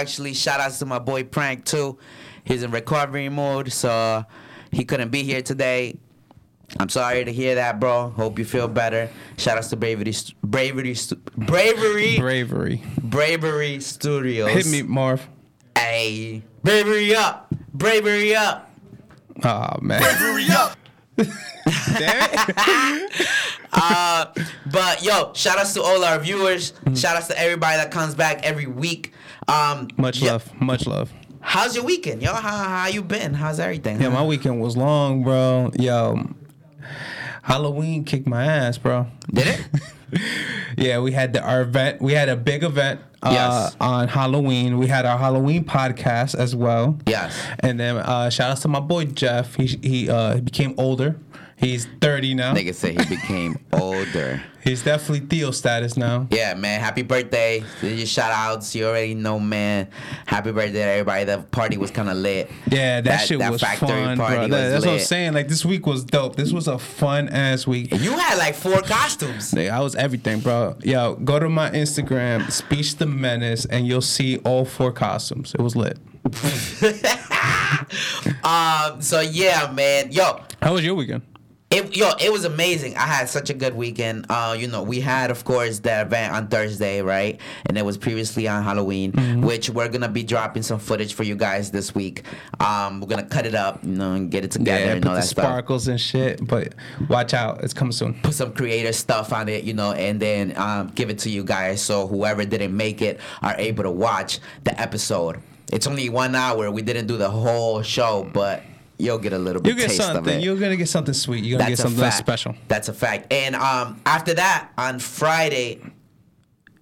actually, shout outs to my boy Prank too. He's in recovery mode, so he couldn't be here today. I'm sorry to hear that, bro. Hope you feel better. Shout outs to Bravery, St- Bravery, St- Bravery, Bravery. Bravery Studios. Hit me, Marv. Hey, bravery up, bravery up. Oh man. Bravery up. Damn it. Uh, but yo, shout outs to all our viewers. Shout outs to everybody that comes back every week. Um, Much yo, love. Much love. How's your weekend, yo? How how you been? How's everything? Yeah, my weekend was long, bro. Yo, Halloween kicked my ass, bro. Did it? Yeah, we had the, our event. We had a big event uh, Yes. on Halloween. We had our Halloween podcast as well. Yes. And then uh, shout out to my boy Jeff. He he uh, became older. He's 30 now. Nigga said he became older. He's definitely Theo status now. Yeah, man. Happy birthday. Your shout outs. You already know, man. Happy birthday to everybody. The party was kind of lit. Yeah, that, shit was factory fun, bro. That- was that's what I'm saying. Like this week was dope. This was a fun ass week. You had like four costumes. Like, I was everything, bro. Yo, go to my Instagram, Speech the Menace, and you'll see all four costumes. It was lit. um. So yeah, man. Yo, How was your weekend? It, yo, it was amazing. I had such a good weekend. Uh, you know, we had, of course, the event on Thursday, right? And it was previously on Halloween, Mm-hmm. which we're gonna be dropping some footage for you guys this week. Um, we're gonna cut it up, you know, and get it together Yeah, and all that stuff. sparkles and shit. But watch out, it's coming soon. Put some creative stuff on it, you know, and then um, give it to you guys so whoever didn't make it are able to watch the episode. It's only one hour. We didn't do the whole show, but you'll get a little bit You'll get taste of something. it. You're gonna get something sweet. You're gonna That's get something special. That's a fact. And um, after that, on Friday,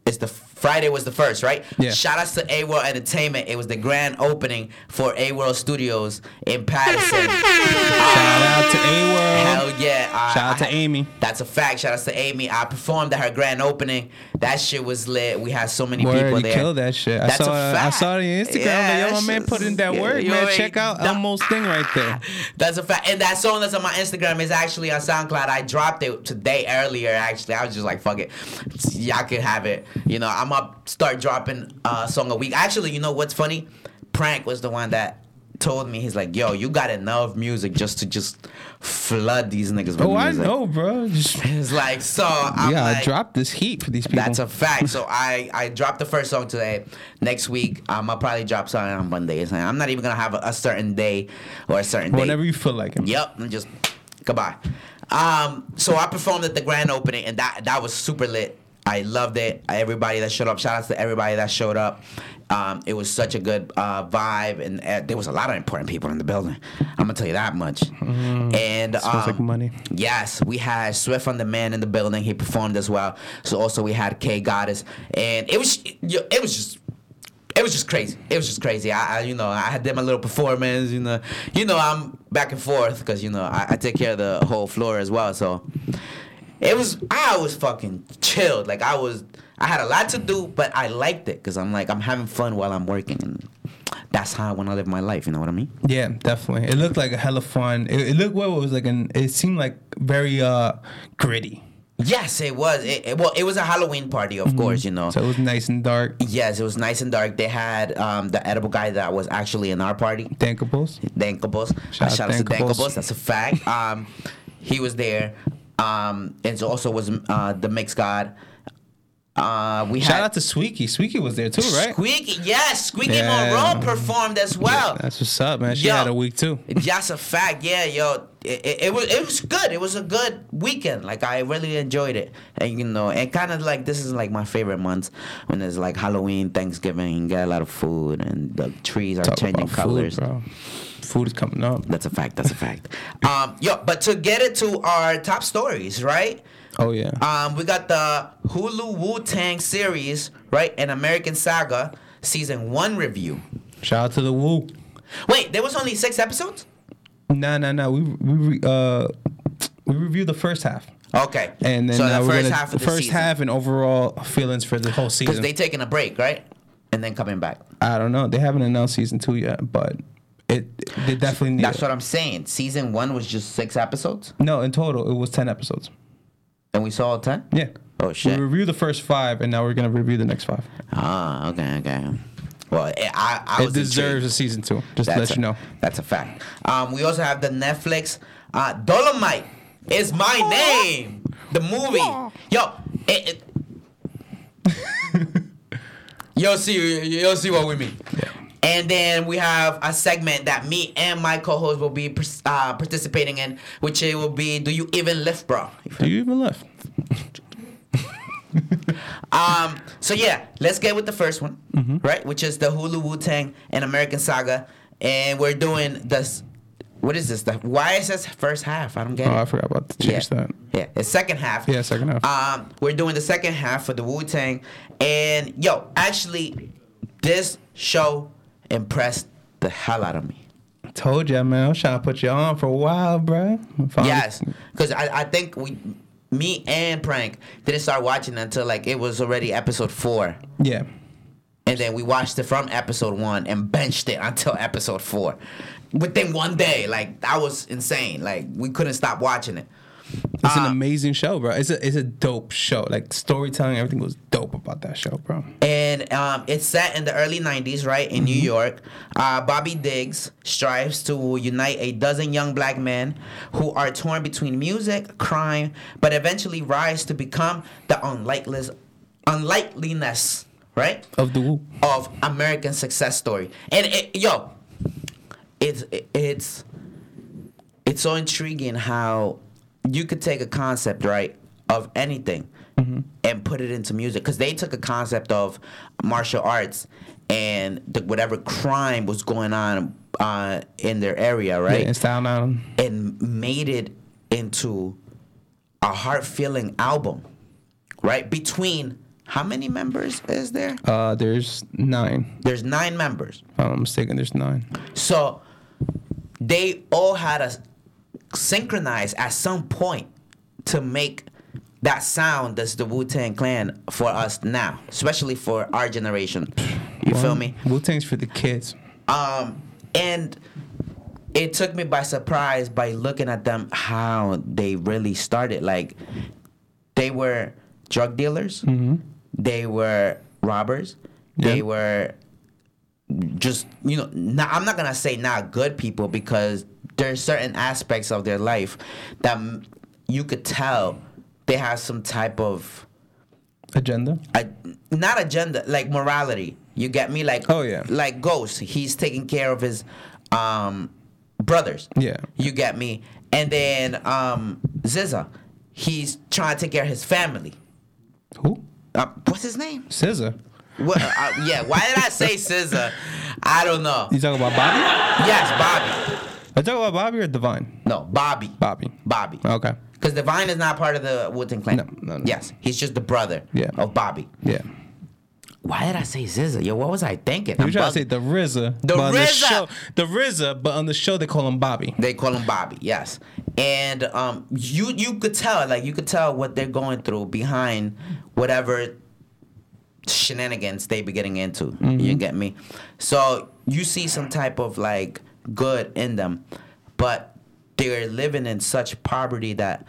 it's the Friday was the first, right? Yeah. Shout outs to A World Entertainment. It was the grand opening for A World Studios in Paterson. Shout out to um, A World. Hell yeah! I- Shout out to I- Amy. That's a fact. Shout outs to Amy. I performed at her grand opening. That shit was lit. We had so many Word, people you there. killed that shit. I That's saw. a I fact. saw it on your Instagram. Yeah, like, yo, my man put in that yeah, work, man. already Check out done- Elmo's thing right there. That's a fact. And that song that's on my Instagram is actually on SoundCloud. I dropped it today earlier. Actually, I was just like, "Fuck it, y'all can have it." You know, I'm up start dropping uh, a song a week. Actually, you know what's funny? Prank was the one that told me he's like, "Yo, you got enough music just to just flood these niggas with Oh, I know, bro. Just It's like so. I'm yeah, like, drop this heat for these people. that's a fact. So I I dropped the first song today. Next week, um, I'll probably drop something on Mondays. I'm not even gonna have a, a certain day or a certain day. Whenever you feel like it. Yep, and just goodbye. Um, so I performed at the grand opening, and that that was super lit. I loved it. Everybody that showed up, shout out to everybody that showed up. Um, it was such a good uh, vibe, and uh, there was a lot of important people in the building. I'm gonna tell you that much. And Smells um, like money. Yes, we had Swift on the Man in the building. He performed as well. So also we had K Goddess, and it was it was just it was just crazy. It was just crazy. I, I you know I had did my little performance. You know you know I'm back and forth because you know I, I take care of the whole floor as well. So it was I was fucking chilled. Like I was I had a lot to do, but I liked it because I'm like I'm having fun while I'm working, and that's how I want to live my life. You know what I mean? Yeah, definitely. It looked like a hella fun. It, it looked well. It was like an. It seemed like very uh gritty. Yes, it was. It, it- well, it was a Halloween party, of course. You know. So it was nice and dark. Yes, it was nice and dark. They had um, the edible guy that was actually in our party, Dankables. Dankables. Shout Shout, out to Dankables. Dankables. That's a fact. Um, he was there. Um, and so also was uh, the Mix God. Uh, we Shout had out to Squeaky. Squeaky was there too, right? Squeaky. Yes, Squeaky Yeah. Monroe performed as well. That's what's up, man. She Yo. had a week too. That's a fact. Yeah, yo, it, it, it was it was good. It was a good weekend. Like I really enjoyed it, and you know, and kind of like this is like my favorite months when there's like Halloween, Thanksgiving, you get a lot of food, and the trees are Talk changing colors. Food, bro. Food is coming up. That's a fact. That's a fact. um, yo, but to get it to our top stories, right? Oh yeah. Um, we got the Hulu Wu Tang series, right? An American Saga season one review. Shout out to the Wu. Wait, there was only six episodes. Nah, nah, nah. We we uh we reviewed the first half, Okay, and then so the first gonna- half of the first season. half and overall feelings for the whole season. because they taking a break, right? And then coming back. I don't know. They haven't announced season two yet, but it they definitely need. That's it. what I'm saying. Season one was just six episodes, No, in total it was ten episodes. and we saw all ten. Yeah. Oh shit. We shit. reviewed the first five, and now we're gonna review the next five. Ah, okay, okay. Well, I I, I It was deserves intrigued. a season two. Just to let a, you know. That's a fact. Um, we also have the Netflix uh, Dolomite is my name. The movie. Yo, it, it you'll see. You'll see what we mean. And then we have a segment that me and my co-host will be uh, participating in, which it will be "Do you even lift, bro?" Do you even lift? Um, so yeah, let's get with the first one, right? Which is the Hulu Wu Tang and American Saga, and we're doing this. What is this? The why is this first half? I don't get Oh, I forgot about to Yeah, change that. yeah, it's second half. Yeah, second half. Um, we're doing the second half for the Wu Tang, and yo, actually, this show impressed the hell out of me. I Told ya, man. I was trying to put you on for a while, bro. Yes, because I, I think we, me and Prank didn't start watching until like it was already episode four. Yeah. and then we watched it from episode one and benched it until episode four within one day like that was insane like we couldn't stop watching it It's an Uh, amazing show, bro. It's a it's a dope show. Like storytelling, everything was dope about that show, bro. and um, it's set in the early 90s right in new york uh, bobby diggs strives to unite a dozen young black men who are torn between music crime but eventually rise to become the unlikeliness unlikeliness right Of the Wu. of American success story. And it, yo, it's it's it's so intriguing how you could take a concept right of anything and put it into music because they took a concept of martial arts and the, whatever crime was going on uh, in their area, right? Yeah, and Style Now. and made it into a heart feeling album, right? Between how many members is there? Uh, there's nine. There's nine members. If I'm mistaken, there's nine. So they all had to synchronize at some point to make that sound that's the Wu Tang Clan for us now, especially for our generation. You feel me? Wu Tang's for the kids. Um, and it took me by surprise by looking at them how they really started. Like they were drug dealers, they were robbers, they were just you know. Not, I'm not gonna say not good people because there's certain aspects of their life that you could tell they have some type of Agenda. a, not agenda like morality you get me like Oh, yeah. like ghost he's taking care of his um brothers Yeah. you get me and then um Ziza he's trying to take care of his family Who? uh, what's his name SZA. what, uh, yeah why did I say SZA I don't know You talking about Bobby? yes Bobby Are you talking about Bobby or Divine? no Bobby Bobby. Bobby Okay. because Divine is not part of the Wu-Tang Clan No, no, no. yes he's just the brother Yeah. of Bobby Yeah. why did I say Ziza yo what was I thinking You trying to say the RZA. The RZA. show, the RZA, but on the show they call him Bobby. They call him Bobby, yes. And um, you you could tell, like you could tell what they're going through behind whatever shenanigans they be getting into. Mm-hmm. You get me? So you see some type of like good in them, but they're living in such poverty that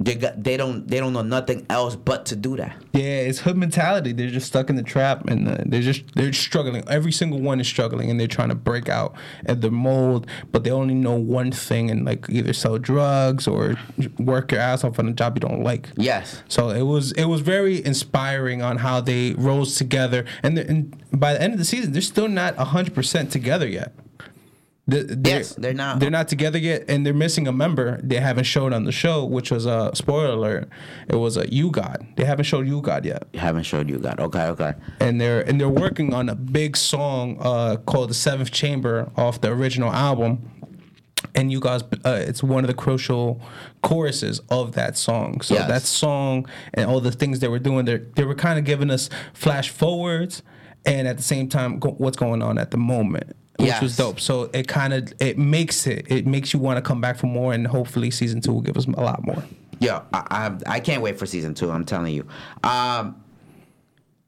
they got they don't they don't know nothing else but to do that. Yeah, it's hood mentality. They're just stuck in the trap, and uh, they're just they're struggling. Every single one is struggling, and they're trying to break out of the mold. But they only know one thing, and like either sell drugs or work your ass off on a job you don't like. Yes. So it was it was very inspiring on how they rose together, and, the, and by the end of the season, they're still not hundred percent together yet. The- they're, Yes, they're not. They're not together yet, and they're missing a member. They haven't showed on the show, which was a spoiler alert. It was a U-God. They haven't showed U-God yet, Haven't showed U-God. Okay, okay. and they're and they're working on a big song uh, called "The Seventh Chamber" off the original album. And you guys, uh, it's one of the crucial choruses of that song. So Yes. that song and all the things they were doing, they they were kind of giving us flash forwards, and at the same time, go, what's going on at the moment, which was dope. So it kind of it makes it it makes you want to come back for more, and hopefully season two will give us a lot more. Yo, I, I I can't wait for season two. I'm telling you. Um,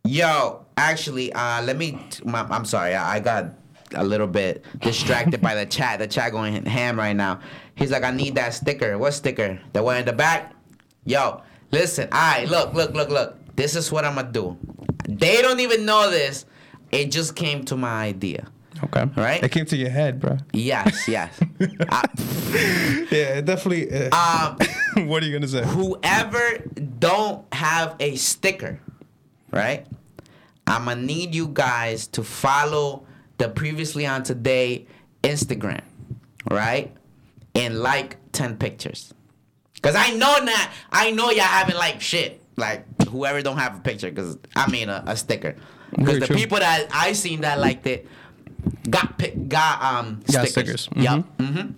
yo, actually, uh, let me. my- I'm sorry, I, I got a little bit distracted by the chat. The chat going ham right now. He's like, I need that sticker. What sticker? The one in the back. Yo, Listen, all right, look, look, look, look. This is what I'm gonna do. They don't even know this. It just came to my idea. Okay. Right? It came to your head, bro. Yes, yes. I- Yeah, it definitely. Uh, um, what are you gonna say? whoever don't have a sticker, right? I'm gonna need you guys to follow the previously on today Instagram, right? And like 10 pictures. Cause I know that I know y'all haven't liked shit. Like whoever don't have a picture, cause I mean a, a sticker. Because Very the true. people that I seen that liked it got pic- got um Got stickers. stickers. Yep. hmm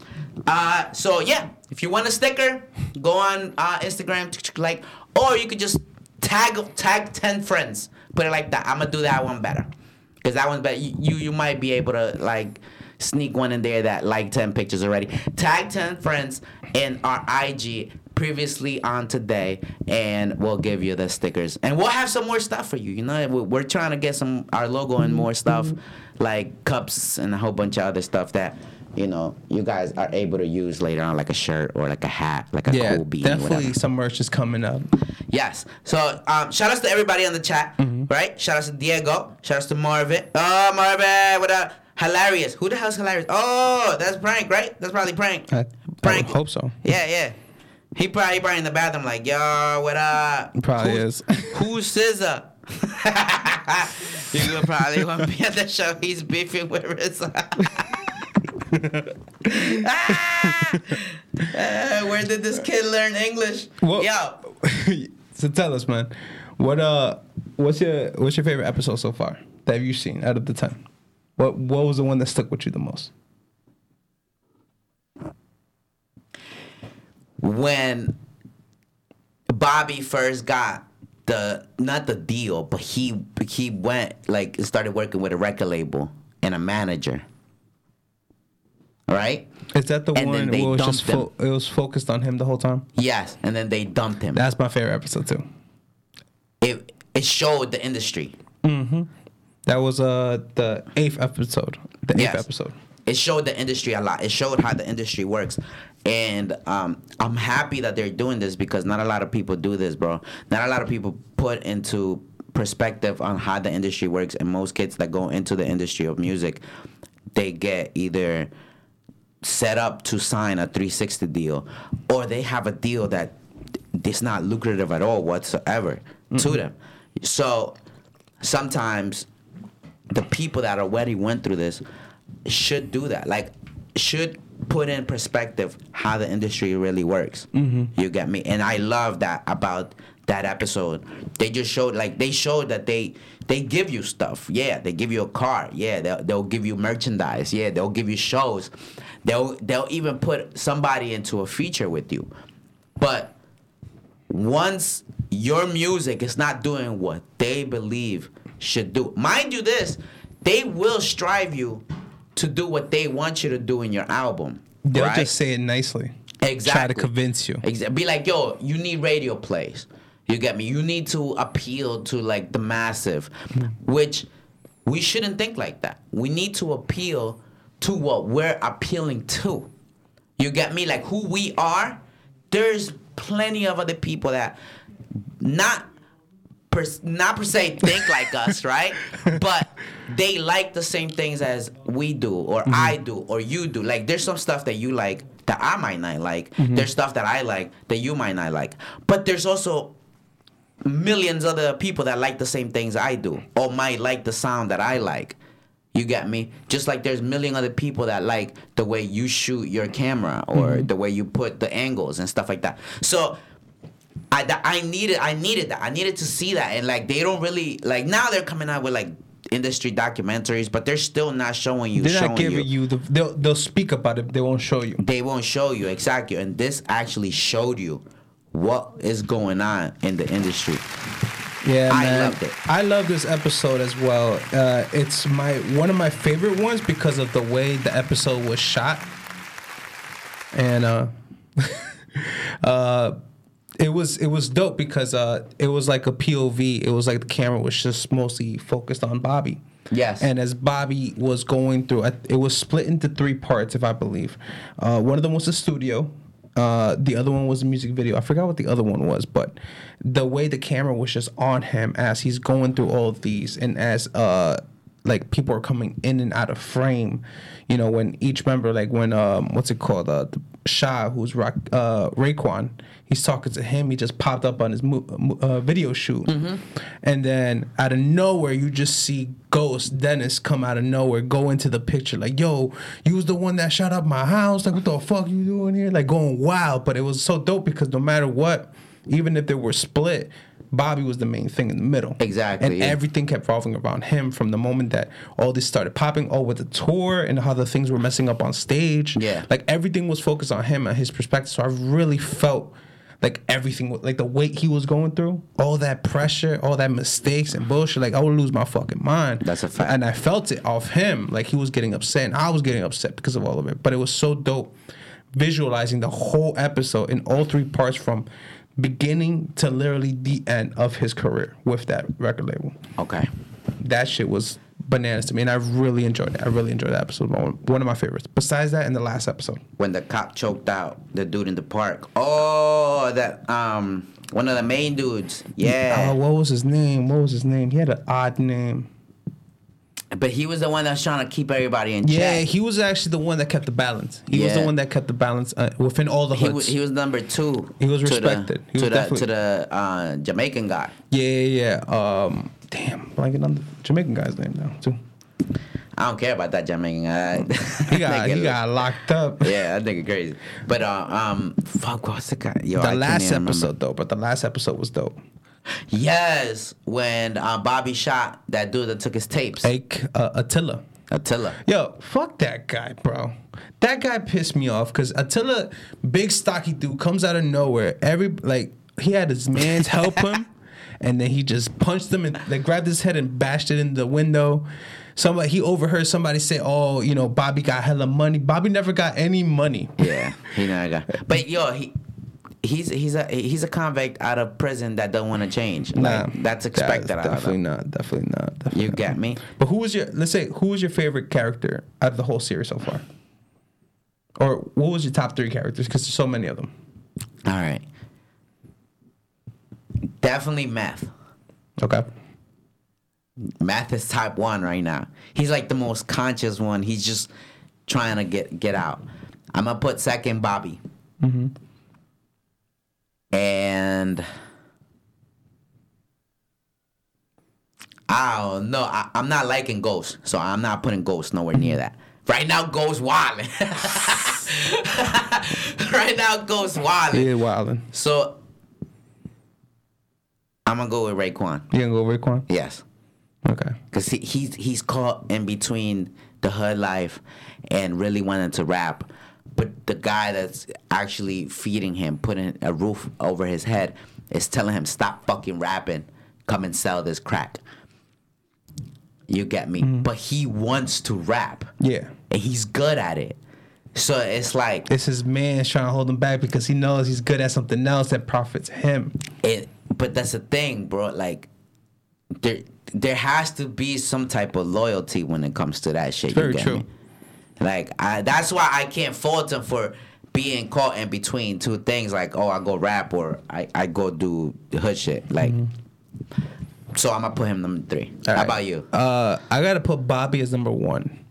Uh, so yeah, if you want a sticker, go on uh, Instagram, like, or you could just tag tag ten friends. Put it like that. I'm gonna do that one better, cause that one's better. You you, you might be able to like sneak one in there that like ten pictures already. Tag ten friends in our IG previously on today, and we'll give you the stickers, and we'll have some more stuff for you. You know, we're, we're trying to get some our logo and more stuff, like cups and a whole bunch of other stuff that you know, you guys are able to use later on, like a shirt or like a hat, like a Yeah, cool beanie, Yeah, definitely whatever. some merch is coming up. Yes. So, um, shout outs to everybody on the chat, Mm-hmm. right? Shout outs to Diego. Shout outs to Marvin. Oh, Marvin, what up? Hilarious. Who the hell's hilarious? Oh, that's prank, right? That's probably prank. I, I prank. would hope so. Yeah, yeah. He probably, he probably in the bathroom like, yo, what up? Probably Who- is. Who's SZA? you could probably want to be at the show. He's beefing with RZA. Ah! Uh, where did this kid learn English? Well- Yo, so tell us, man, what uh, what's your what's your favorite episode so far that you've seen out of the ten? What what was the one that stuck with you the most? when Bobby first got the not the deal, but he he went like started working with a record label and a manager. Right? Is that the And one where it was just fo- it was focused on him the whole time? Yes, and then they dumped him. That's my favorite episode too. It it showed the industry. Mhm. That was uh the eighth episode. The eighth Yes. episode. It showed the industry a lot. It showed how the industry works. And um, I'm happy that they're doing this because not a lot of people do this, bro. Not a lot of people put into perspective on how the industry works. And most kids that go into the industry of music, they get either set up to sign a 360 deal or they have a deal that it's not lucrative at all whatsoever to them. So sometimes the people that already went through this should do that. Like, should put in perspective how the industry really works. Mm-hmm. You get me? And I love that about that episode. They just showed like they showed that they they give you stuff. Yeah, they give you a car. Yeah, they'll, they'll give you merchandise. Yeah, they'll give you shows. They'll they'll even put somebody into a feature with you. But once your music is not doing what they believe should do, mind you, this they will strive you to do what they want you to do in your album. They'll right? just say it nicely. Exactly. Try to convince you. Exa- Be like, yo, you need radio plays. You get me? You need to appeal to like the massive, which we shouldn't think like that. We need to appeal to what we're appealing to. You get me? Like who we are. There's plenty of other people that not per, not per se think like us, right? But they like the same things as we do, or mm-hmm. I do, or you do. Like there's some stuff that you like that I might not like. Mm-hmm. There's stuff that I like that you might not like. But there's also millions other people that like the same things I do, or might like the sound that I like. You get me? Just like there's million other people that like the way you shoot your camera or mm-hmm. the way you put the angles and stuff like that. So I that I needed I needed that. I needed to see that. And like they don't really like now they're coming out with like industry documentaries, but they're still not showing you They're not giving you, the. They'll they'll speak about it. They won't show you. they won't show you exactly. And this actually showed you what is going on in the industry. Yeah, I man. loved it. I love this episode as well. Uh, it's my one of my favorite ones because of the way the episode was shot, and uh, uh, it was it was dope because uh, it was like a POV. It was like the camera was just mostly focused on Bobby. Yes. And as Bobby was going through, it was split into three parts, if I believe. Uh, one of them was the studio. Uh, the other one was a music video. I forgot what the other one was, but the way the camera was just on him as he's going through all of these, and as uh, like people are coming in and out of frame. You know, when each member, like when um, what's it called, uh, the Shah, who's Rock, uh, Raekwon, he's talking to him. He just popped up on his mo- uh, video shoot, and then out of nowhere, you just see Ghost Dennis come out of nowhere, go into the picture, like, "Yo, you was the one that shot up my house. Like, what the fuck you doing here?" Like, going wild. But it was so dope because no matter what, even if they were split. Bobby was the main thing in the middle. Exactly, And yeah. everything kept revolving around him from the moment that all this started popping. Oh, with the tour and how the things were messing up on stage. Yeah. Like everything was focused on him and his perspective. So I really felt like everything, like the weight he was going through, all that pressure, all that mistakes and bullshit. Like I would lose my fucking mind. That's a fact. And I felt it off him. Like he was getting upset and I was getting upset because of all of it. But it was so dope visualizing the whole episode in all three parts from beginning to literally the end of his career with that record label Okay. that shit was bananas to me, and I really enjoyed it. I really enjoyed that episode. One of my favorites. Besides that, in the last episode. When the cop choked out the dude in the park. Oh, that um, one of the main dudes. Yeah. Uh, what was his name? What was his name? He had an odd name. But he was the one that was trying to keep everybody in Yeah, check. Yeah, he was actually the one that kept the balance. He was the one that kept the balance uh, within all the He hoods. was, he was number two. He was to the- respected. He to was the definitely- to the uh, Jamaican guy. yeah, yeah, yeah. Um, damn, blanking on the Jamaican guy's name now too. I don't care about that Jamaican guy. He got he got locked up. Yeah, that nigga crazy. But uh, um, fuck, what's the guy? Yo, The can't last even remember. episode though, but the last episode was dope. Yes, when uh, Bobby shot that dude that took his tapes. Ake uh, Attila. Attila. Yo, fuck that guy, bro. That guy pissed me off because Attila, big stocky dude, comes out of nowhere. Every like he had his man's help him, and then he just punched him and like grabbed his head and bashed it in the window. Somebody he overheard somebody say, "Oh, you know, Bobby got hella money." Bobby never got any money. Yeah, he never got. But yo, he. He's he's a he's a convict out of prison that don't want to change. Nah, Like, that's expected out of definitely not. Definitely not. Definitely You not. get me? But who was your? Let's say who was your favorite character out of the whole series so far? Or what was your top three characters? Because there's so many of them. All right. Definitely meth. Okay. Meth is type one right now. He's like the most conscious one. He's just trying to get get out. I'm gonna put second Bobby. Mm-hmm. And I don't know. I, I'm not liking Ghost, so I'm not putting Ghost nowhere near that. Right now, Ghost wilding. right now, Ghost wilding. Yeah, Wildin. So I'm gonna go with Raekwon. You gonna go with Raekwon? Yes. Okay. Cause he, he's he's caught in between the hood life and really wanting to rap, but the guy that's actually feeding him, putting a roof over his head, is telling him stop fucking rapping, come and sell this crack. You get me? Mm-hmm. But he wants to rap, Yeah. and he's good at it. So it's like It's his man trying to hold him back because he knows he's good at something else that profits him. it. But that's the thing, bro. Like there there has to be some type of loyalty when it comes to that shit. Very you get true. Me? Like I, that's why I can't fault him for being caught in between two things. Like oh, I go rap or I, I go do the hood shit. Like so, I'm gonna put him number three. Mm-hmm. All How right. about you? Uh, I gotta put Bobby as number one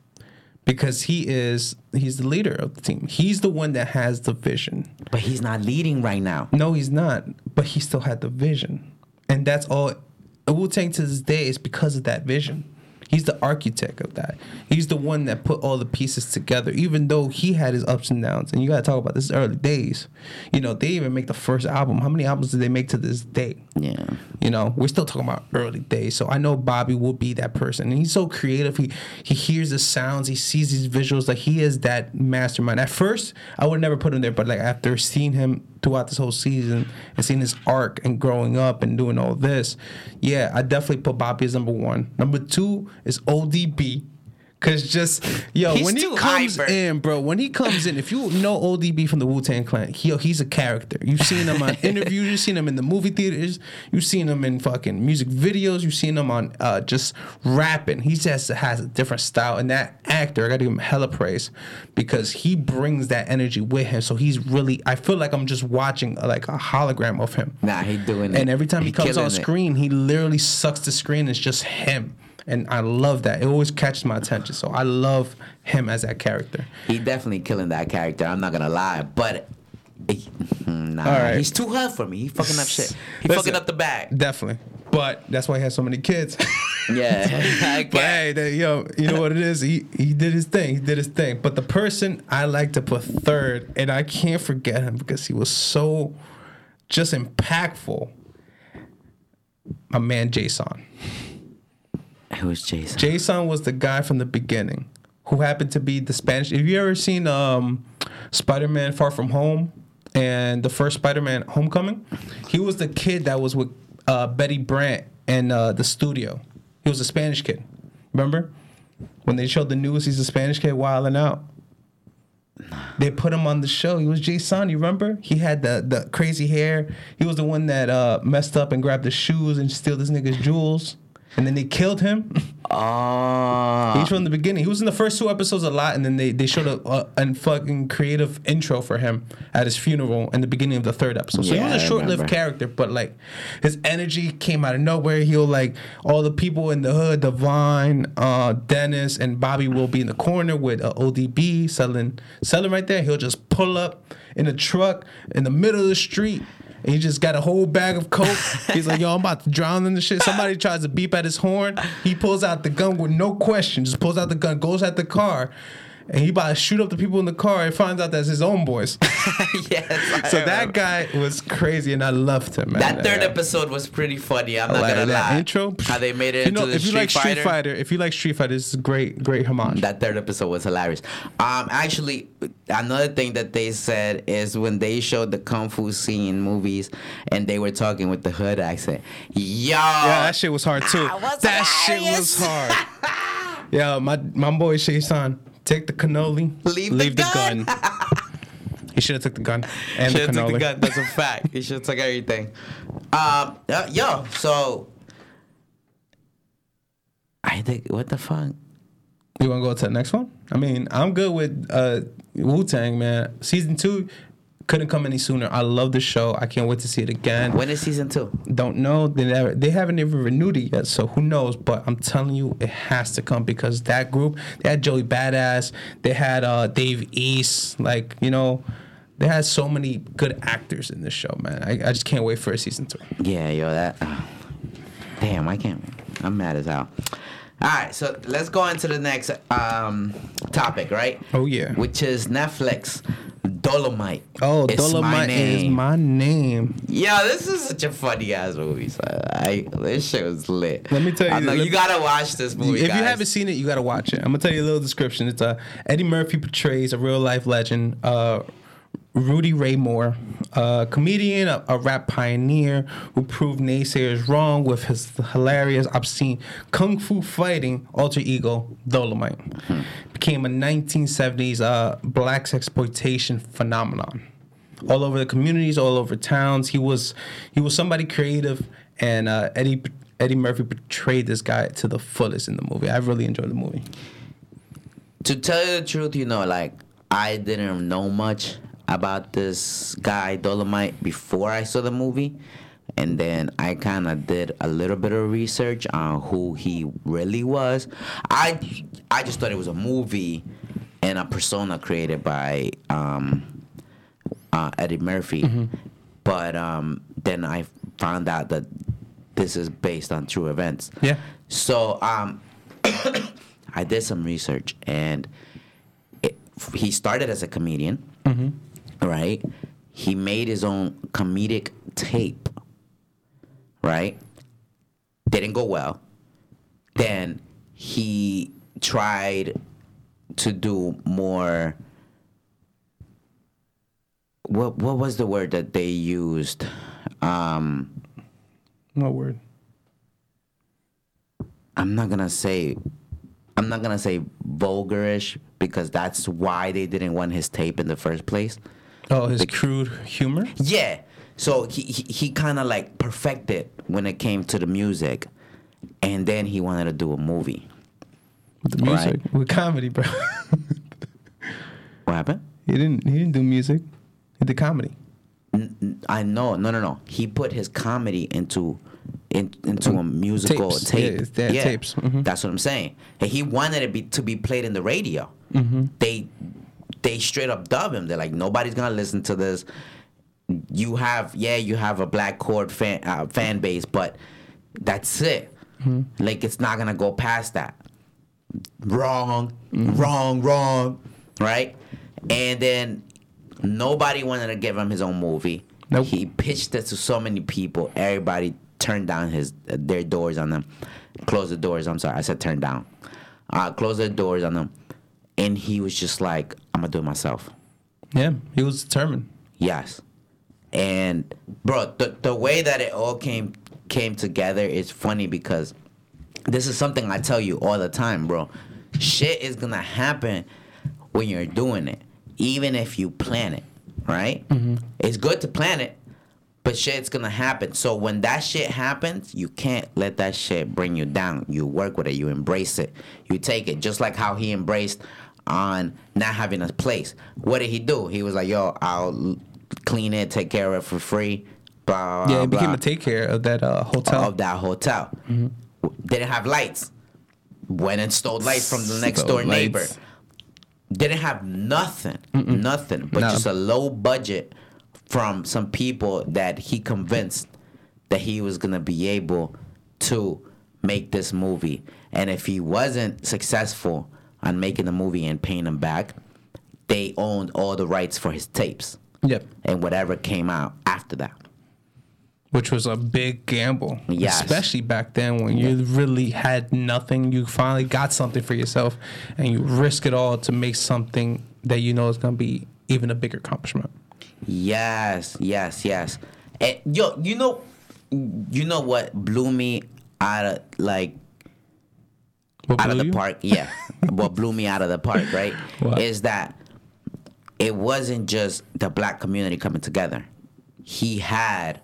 because he is he's the leader of the team. He's the one that has the vision. But he's not leading right now. No, he's not, but he still had the vision, and that's all. Wu Tang to this day is because of that vision. He's the architect of that. He's the one that put all the pieces together, even though he had his ups and downs. And you gotta talk about this early days. You know, they even make the first album. How many albums did they make to this day? Yeah. You know, we're still talking about early days. So I know Bobby will be that person. And he's so creative. He he hears the sounds, he sees these visuals. Like he is that mastermind. At first, I would never put him there, but like after seeing him throughout this whole season and seeing his arc and growing up and doing all this, yeah, I definitely put Bobby as number one. Number two is ODB. Cause just yo, He's when he comes hyper. in, bro, when he comes in, if you know ODB from the Wu Tang Clan, he, yo, he's a character. You've seen him on interviews, you've seen him in the movie theaters, you've seen him in fucking music videos, you've seen him on uh, just rapping. He just has a different style, and that actor, I gotta give him hella praise because he brings that energy with him. So he's really, I feel like I'm just watching uh, like a hologram of him. Nah, he doing it. And every time he, He comes on killing it. screen, he literally sucks the screen. It's just him. And I love that. It always catches my attention. So I love him as that character. He definitely killing that character. I'm not gonna lie, but he- nah, right. he's too hot for me. He fucking up shit. He Listen. fucking up the bag. Definitely. But that's why he has so many kids. Yeah, but hey, that, yo, you know what it is? He he did his thing. He did his thing. But the person I like to put third, and I can't forget him because he was so just impactful. My man Jason. It was Jason. Jason was the guy from the beginning who happened to be the Spanish. Have you ever seen um, Spider Man Far From Home and the first Spider Man Homecoming? He was the kid that was with uh, Betty Brant in uh, the studio. He was a Spanish kid. Remember? When they showed the news, he's a Spanish kid wilding out. They put him on the show. He was Jason. You remember? He had the the crazy hair. He was the one that uh, messed up and grabbed the shoes and steal this nigga's jewels. And then they killed him. Oh, He's in the beginning. He was in the first two episodes a lot, and then they, they showed a, a, a fucking creative intro for him at his funeral in the beginning of the third episode. So Yeah, he was a short lived character, but like his energy came out of nowhere. He'll like all the people in the hood, Divine, uh, Dennis, and Bobby will be in the corner with uh, ODB selling selling right there. He'll just pull up in a truck in the middle of the street. And he just got a whole bag of coke. He's like, "Yo, I'm about to drown in the shit." Somebody tries to beep at his horn. He pulls out the gun with no question. Just pulls out the gun, goes at the car, and he about to shoot up the people in the car. And finds out that's his own boys. yes. So that guy was crazy, and I loved him. Man. That third Yeah. episode was pretty funny. I'm not Like, gonna lie. intro. How they made it You into know, the if you Street like Street Fighter. Fighter, if you like Street Fighter, this is great, great homage. That third episode was hilarious. Um, actually, another thing that they said is when they showed the kung fu scene in movies, and they were talking with the hood accent. Yo, Yeah, that shit was hard too. That that shit was hard. yeah, my my boy Shayson, take the cannoli, Leave the gun. he should have took the gun and the Should have cannoli. took the gun. That's a fact. He should have took everything. Um, uh, yo, so I think what the fuck. You want to go to the next one? I mean, I'm good with uh, Wu Tang, man. Season two couldn't come any sooner. I love the show. I can't wait to see it again. When is season two? Don't know. They never. They haven't even renewed it yet. So who knows? But I'm telling you, it has to come because that group. They had Joey Badass. They had uh, Dave East. Like you know, they had so many good actors in this show, man. I, I just can't wait for a season two. Yeah, yo, that. uh, damn, I can't. I'm mad as hell. All right, so let's go into the next um, topic, right? Oh, yeah. Which is Netflix Dolomite. Oh, It's My Dolomite is my name. Yo, this is such a funny ass movie. So I this shit was lit. Let me tell you- I know, let you gotta watch this movie. if guys. you haven't seen it, you gotta watch it. I'm gonna tell you a little description. It's uh, Eddie Murphy portrays a real life legend, uh, Rudy Ray Moore, a comedian, a, a rap pioneer who proved naysayers wrong with his hilarious, obscene kung fu fighting alter ego Dolomite. Became a 1970s uh, blaxploitation phenomenon all over the communities, all over towns. He was he was somebody creative, and uh, Eddie Eddie Murphy portrayed this guy to the fullest in the movie. I really enjoyed the movie. to tell you the truth, you know, like I didn't know much about this guy Dolomite before I saw the movie, and then I kind of did a little bit of research on who he really was. I I just thought it was a movie and a persona created by um, uh, Eddie Murphy, but um, then I found out that this is based on true events. Yeah. So um, I did some research, and it, he started as a comedian, right? He made his own comedic tape, right? Didn't go well. Then he tried to do more. What what was the word that they used? Um, No word. I'm not gonna say I'm not gonna say vulgarish because that's why they didn't want his tape in the first place. Oh, his crude humor. Yeah. So he he, he kind of like perfected when it came to the music, and then he wanted to do a movie. The music with comedy, bro. What happened? he didn't. He didn't do music. He did comedy. I know, no, no, no. He put his comedy into in, into a musical Tapes. tape. Yeah, yeah, tapes. Mhm. That's what I'm saying. And he wanted it be, to be played in the radio. Mm-hmm. They they straight up dub him. They're like, nobody's gonna listen to this. You have, yeah, you have a black chord fan uh, fan base, but that's it. Mm-hmm. Like it's not gonna go past that. Wrong, Mm-hmm. wrong, wrong, right? And then nobody wanted to give him his own movie. Nope. He pitched it to so many people. Everybody turned down his their doors on them. Closed the doors. I'm sorry, I said turn down. Uh, closed the doors on them, and he was just like, "I'm gonna do it myself." Yeah, he was determined. Yes. And bro, the the way that it all came came together is funny because this is something I tell you all the time, bro. Shit is gonna happen when you're doing it, even if you plan it, right? Mm-hmm. It's good to plan it, but shit's gonna happen. So when that shit happens, you can't let that shit bring you down. You work with it, you embrace it, you take it. Just like how he embraced on not having a place. What did he do? He was like, "Yo, I'll clean it, take care of it for free." Blah, blah, Yeah, he became blah a take care of that uh, hotel. of that hotel. Mm-hmm. Didn't have lights. Went and stole lights from the next Stole door neighbor. lights. Didn't have nothing, nothing, but No. just a low budget from some people that he convinced that he was gonna be able to make this movie. And if he wasn't successful on making the movie and paying him back, they owned all the rights for his tapes Yep. and whatever came out after that. Which was a big gamble. Yes. Especially back then when you really had nothing. You finally got something for yourself and you risk it all to make something that you know is going to be even a bigger accomplishment. Yes, yes, yes. And yo, you know, you know what blew me out of like What out of the you? park? Yeah, what blew me out of the park, right? Is that it wasn't just the black community coming together. He had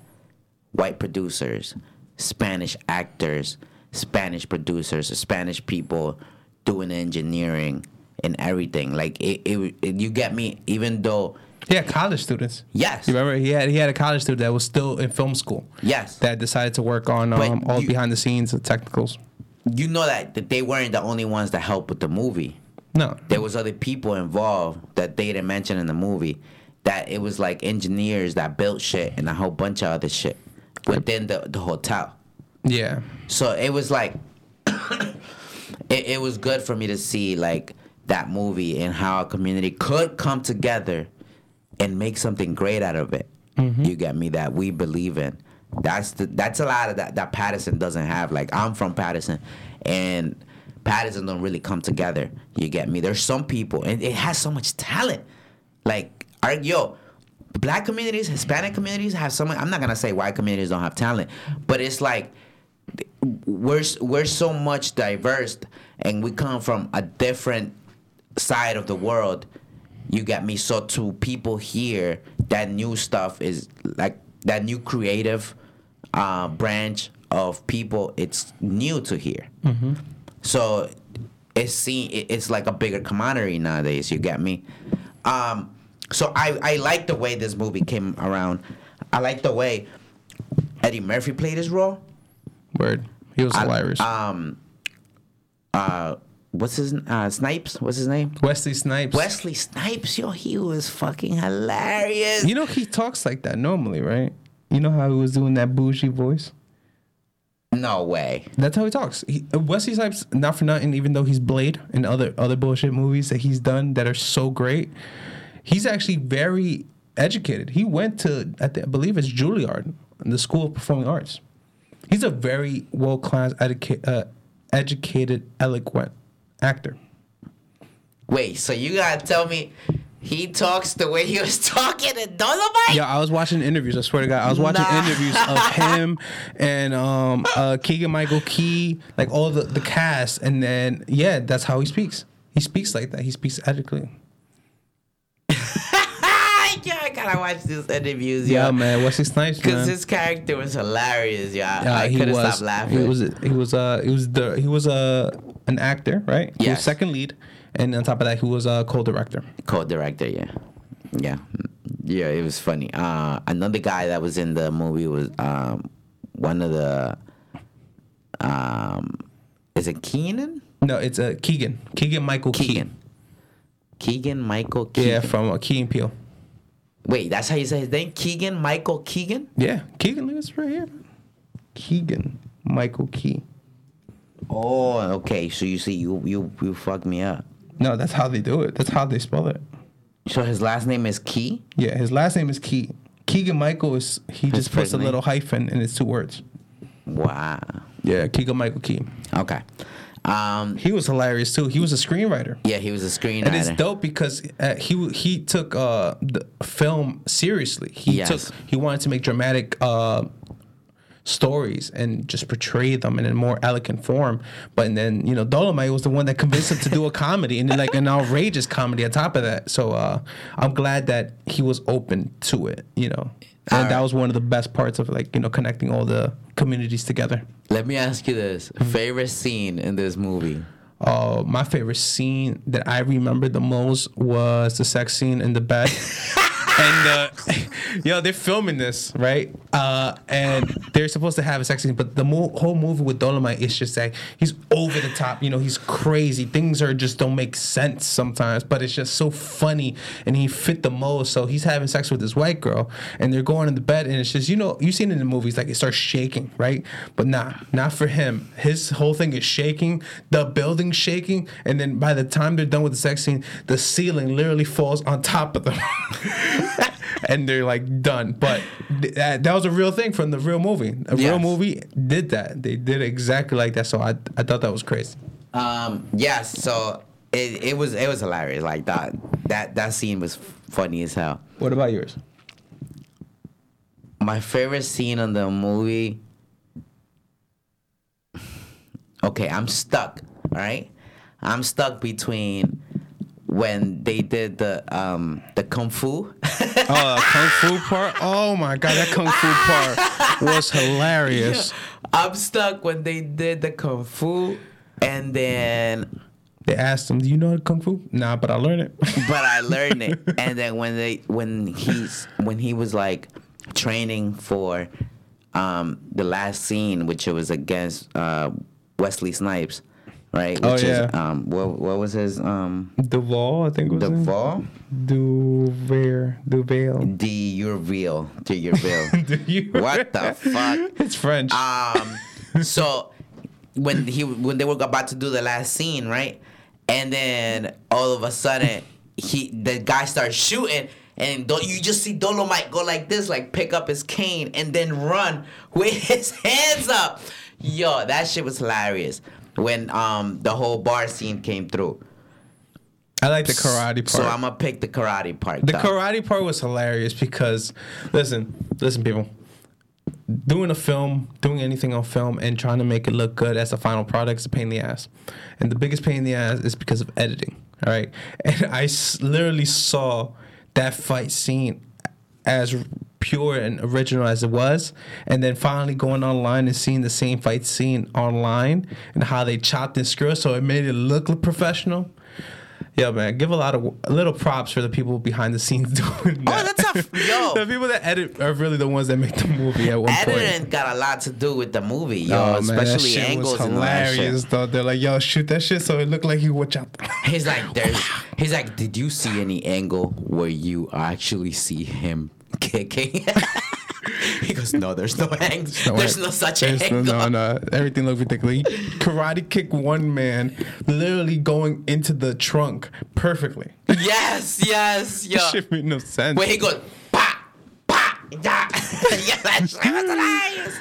white producers, Spanish actors, Spanish producers, Spanish people doing engineering and everything. Like it, it, it you get me. Even though Yeah, college students. Yes. You remember he had he had a college student that was still in film school. Yes. That decided to work on um, all you- behind the scenes of technicals. You know that, that they weren't the only ones that helped with the movie. No. There was other people involved that they didn't mention in the movie. That it was like engineers that built shit and a whole bunch of other shit within the, the hotel. Yeah. So it was like it, it was good for me to see like that movie and how a community could come together and make something great out of it. Mm-hmm. You get me that we believe in. That's the that's a lot of that that Paterson doesn't have. Like I'm from Paterson and Paterson don't really come together. You get me? There's some people and it has so much talent. Like are yo, black communities, Hispanic communities have so some I'm not gonna say white communities don't have talent, but it's like we're we're so much diverse and we come from a different side of the world you get me so to people here that new stuff is like that new creative uh, branch of people it's new to here so it's seen it's like a bigger commodity nowadays you get me um so i i like the way this movie came around i like the way eddie murphy played his role Word. He was I- hilarious. um, uh, what's his uh, Snipes? What's his name? Wesley Snipes. Wesley Snipes. Yo, he was fucking hilarious. You know he talks like that normally, right? You know how he was doing that bougie voice? no way. That's how he talks. He, Wesley Snipes, not for nothing, even though he's Blade and other other bullshit movies that he's done that are so great, he's actually very educated. He went to, I, I believe it's Juilliard, the School of Performing Arts. He's a very world class, educa- uh, educated, eloquent actor. Wait, so you gotta tell me he talks the way he was talking in Dolomite? Yeah, I was watching interviews. I swear to God, I was watching Nah. interviews of him and um, uh, Keegan Michael Key, like all the the cast, and then yeah, that's how he speaks. He speaks like that. He speaks ethically. yeah, I gotta watch these interviews, Yeah, man. Snipes, Because man. Because his character was hilarious, yeah. Yeah, I couldn't was. stop laughing. He was. He was. Uh. He was the. He was uh, an actor, right? Yes. second lead, and on top of that, he was a co-director. co-director, yeah, yeah, yeah. It was funny. Uh, another guy that was in the movie was um, one of the. Um, is it Keenan? No, it's uh, Keegan. Keegan Michael Keegan. Keegan Michael Keegan. Yeah, from uh, Key and Peele. Wait, that's how you say his name? Keegan Michael Keegan? Yeah, Keegan lives right here. Keegan Michael Key. Oh, okay. So you see, you you you fucked me up. No, that's how they do it. That's how they spell it. So his last name is Key. Yeah, his last name is Key. Keegan Michael is he His just puts a name? little hyphen in his two words. Wow. Yeah, Keegan Michael Key. Okay. Um. He was hilarious too. He was a screenwriter. Yeah, he was a screenwriter. And it's dope because uh, he he took uh, the film seriously. He Yes. took he wanted to make dramatic uh, stories and just portray them in a more elegant form. But then you know Dolemite was the one that convinced him to do a comedy and like an outrageous comedy on top of that. So uh, I'm glad that he was open to it. You know, and All that was one of the best parts of like you know connecting all the communities together. Let me ask you this: favorite scene in this movie? Uh, my favorite scene that I remember the most was the sex scene in the bed. and uh, yo, they're filming this right, uh, and they're supposed to have a sex scene, but the mo- whole movie with Dolemite is just like he's over the top. You know, he's crazy. Things are just don't make sense sometimes, but it's just so funny, and he fit the mold. So he's having sex with this white girl, and they're going in the bed, and it's just you know you've seen it in the movies like it starts shaking, right? But nah, not for him. His whole thing is shaking, the building shaking, and then by the time they're done with the sex scene, the ceiling literally falls on top of them. and they're like done. But th- that, that was a real thing from the real movie. A real movie did that. They did it exactly like that. So I, I thought that was crazy. Um. Yes. So it, it was it was hilarious. Like that that that scene was funny as hell. What about yours? My favorite scene in the movie. Okay, I'm stuck. All right, I'm stuck between when they did the um the kung fu. Oh, the kung fu part. Oh my god, that kung fu part was hilarious. I'm stuck when they did the kung fu, and then They asked him, "Do you know kung fu?" Nah, but I learned it. but I learned it. And then when they when he's when he was like training for um the last scene, which it was against uh Wesley Snipes, right? Oh, Which yeah. is um what what was his um Duval, I think it was. the his name. fall? Duver, Duval. D you're real to your. What the fuck? It's French. Um, so when he when they were about to do the last scene, right, and then all of a sudden he the guy starts shooting. And don't you just see Dolemite go like this, like pick up his cane and then run with his hands up. Yo, that shit was hilarious when um the whole bar scene came through. I like the karate part. So I'm gonna pick the karate part. The though. karate part was hilarious because, listen, listen, people. Doing a film, doing anything on film, and trying to make it look good as a final product is a pain in the ass. And the biggest pain in the ass is because of editing. All right, and I s- literally saw that fight scene as pure and original as it was, and then finally going online and seeing the same fight scene online and how they chopped and screwed, so it made it look professional. Yo, man, give a lot of a little props for the people behind the scenes doing that. Oh, that's yo. the people that edit are really the ones that make the movie at one point. Editing point. got a lot to do with the movie, yo. Oh, man, especially shit angles was and all that shit. hilarious. Though they're like, "Yo, shoot that shit," so it looked like he would chop. He's like, there's. He's like, did you see any angle where you actually see him kicking? he goes, no, there's no angle. there's no such There's no- angle. No, no, everything looked ridiculous. Karate kick one man, literally going into the trunk perfectly. Yes, yes, yo. Shit made no sense. Where he goes, pa, pa, yeah, yeah. That shit was hilarious.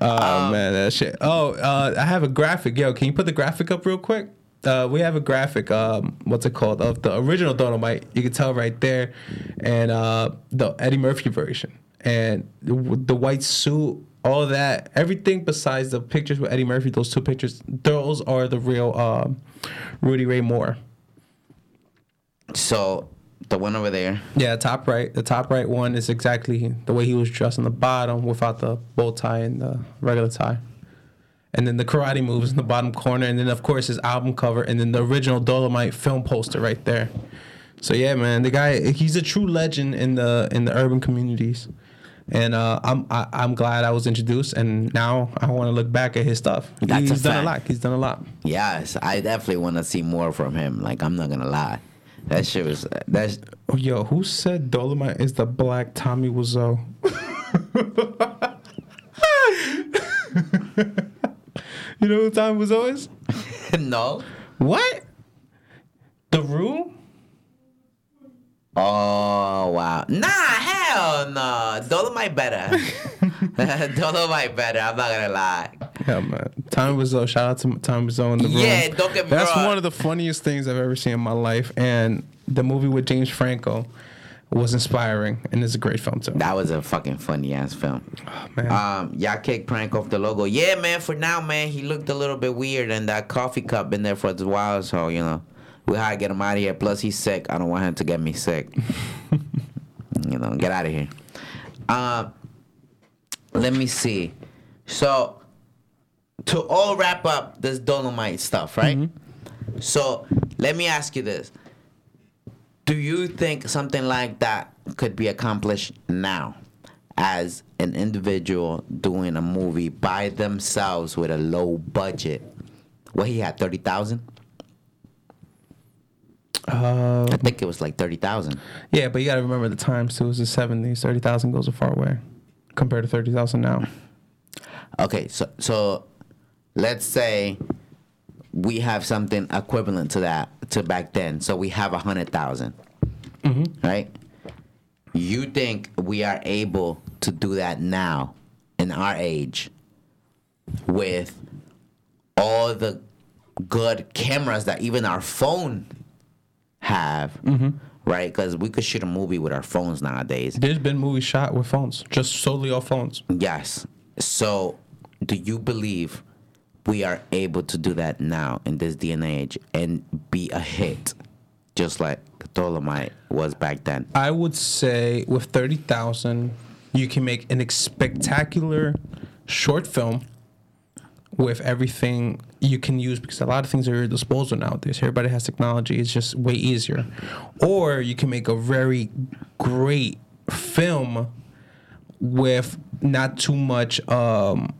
Oh man, that shit. Oh, uh, I have a graphic. Yo, can you put the graphic up real quick? Uh, we have a graphic. Um, what's it called? Of the original Dolemite. You can tell right there, and uh, the Eddie Murphy version, and the, the white suit, all that, everything besides the pictures with Eddie Murphy. Those two pictures, those are the real um, Rudy Ray Moore. So the one over there. Yeah, top right. The top right one is exactly the way he was dressed on the bottom without the bow tie and the regular tie. And then the karate moves in the bottom corner, and then of course his album cover, and then the original Dolemite film poster right there. So yeah, man, the guy he's a true legend in the in the urban communities, and uh, I'm I, I'm glad I was introduced, and now I want to look back at his stuff. That's he's done a lot. He's done a lot. Yes, I definitely want to see more from him. Like I'm not gonna lie, that shit was that's Oh, yo, who said Dolemite is the black Tommy Wiseau? you know who Tommy Wiseau is? no. What? The Room? Oh wow. Nah, hell no. Dolemite better. Dolemite better. I'm not gonna lie. Yeah, man. Tommy Wiseau. Shout out to Tommy Wiseau in the room. Yeah, don't get me That's wrong. one of the funniest things I've ever seen in my life. And the movie with James Franco was inspiring, and it's a great film too. That was a fucking funny ass film. Oh, man. Um, y'all kick prank off the logo. Yeah, man. For now, man, he looked a little bit weird, and that coffee cup been there for a while. So you know, we gotta get him out of here. Plus, he's sick. I don't want him to get me sick. you know, get out of here. Um, let me see. So, to all wrap up this Dolemite stuff, right? So, let me ask you this: Do you think something like that could be accomplished now? as an individual doing a movie by themselves with a low budget. What he had thirty thousand? Uh, I think it was like thirty thousand. yeah, but you got to remember the times too. It was the 70s. 30,000 goes a far way compared to 30,000 now. Okay, so so let's say we have something equivalent to that to back then. So we have a hundred mm-hmm. right? You think we are able to do that now in our age with all the good cameras that even our phone have, mm-hmm. right? Because we could shoot a movie with our phones nowadays. There's been movies shot with phones, just solely off phones. Yes. So, do you believe we are able to do that now in this and age and be a hit, just like Dolemite was back then? I would say with 30,000, you can make an spectacular short film with everything you can use because a lot of things are at your disposal nowadays. Everybody has technology, it's just way easier. Or you can make a very great film with not too much um,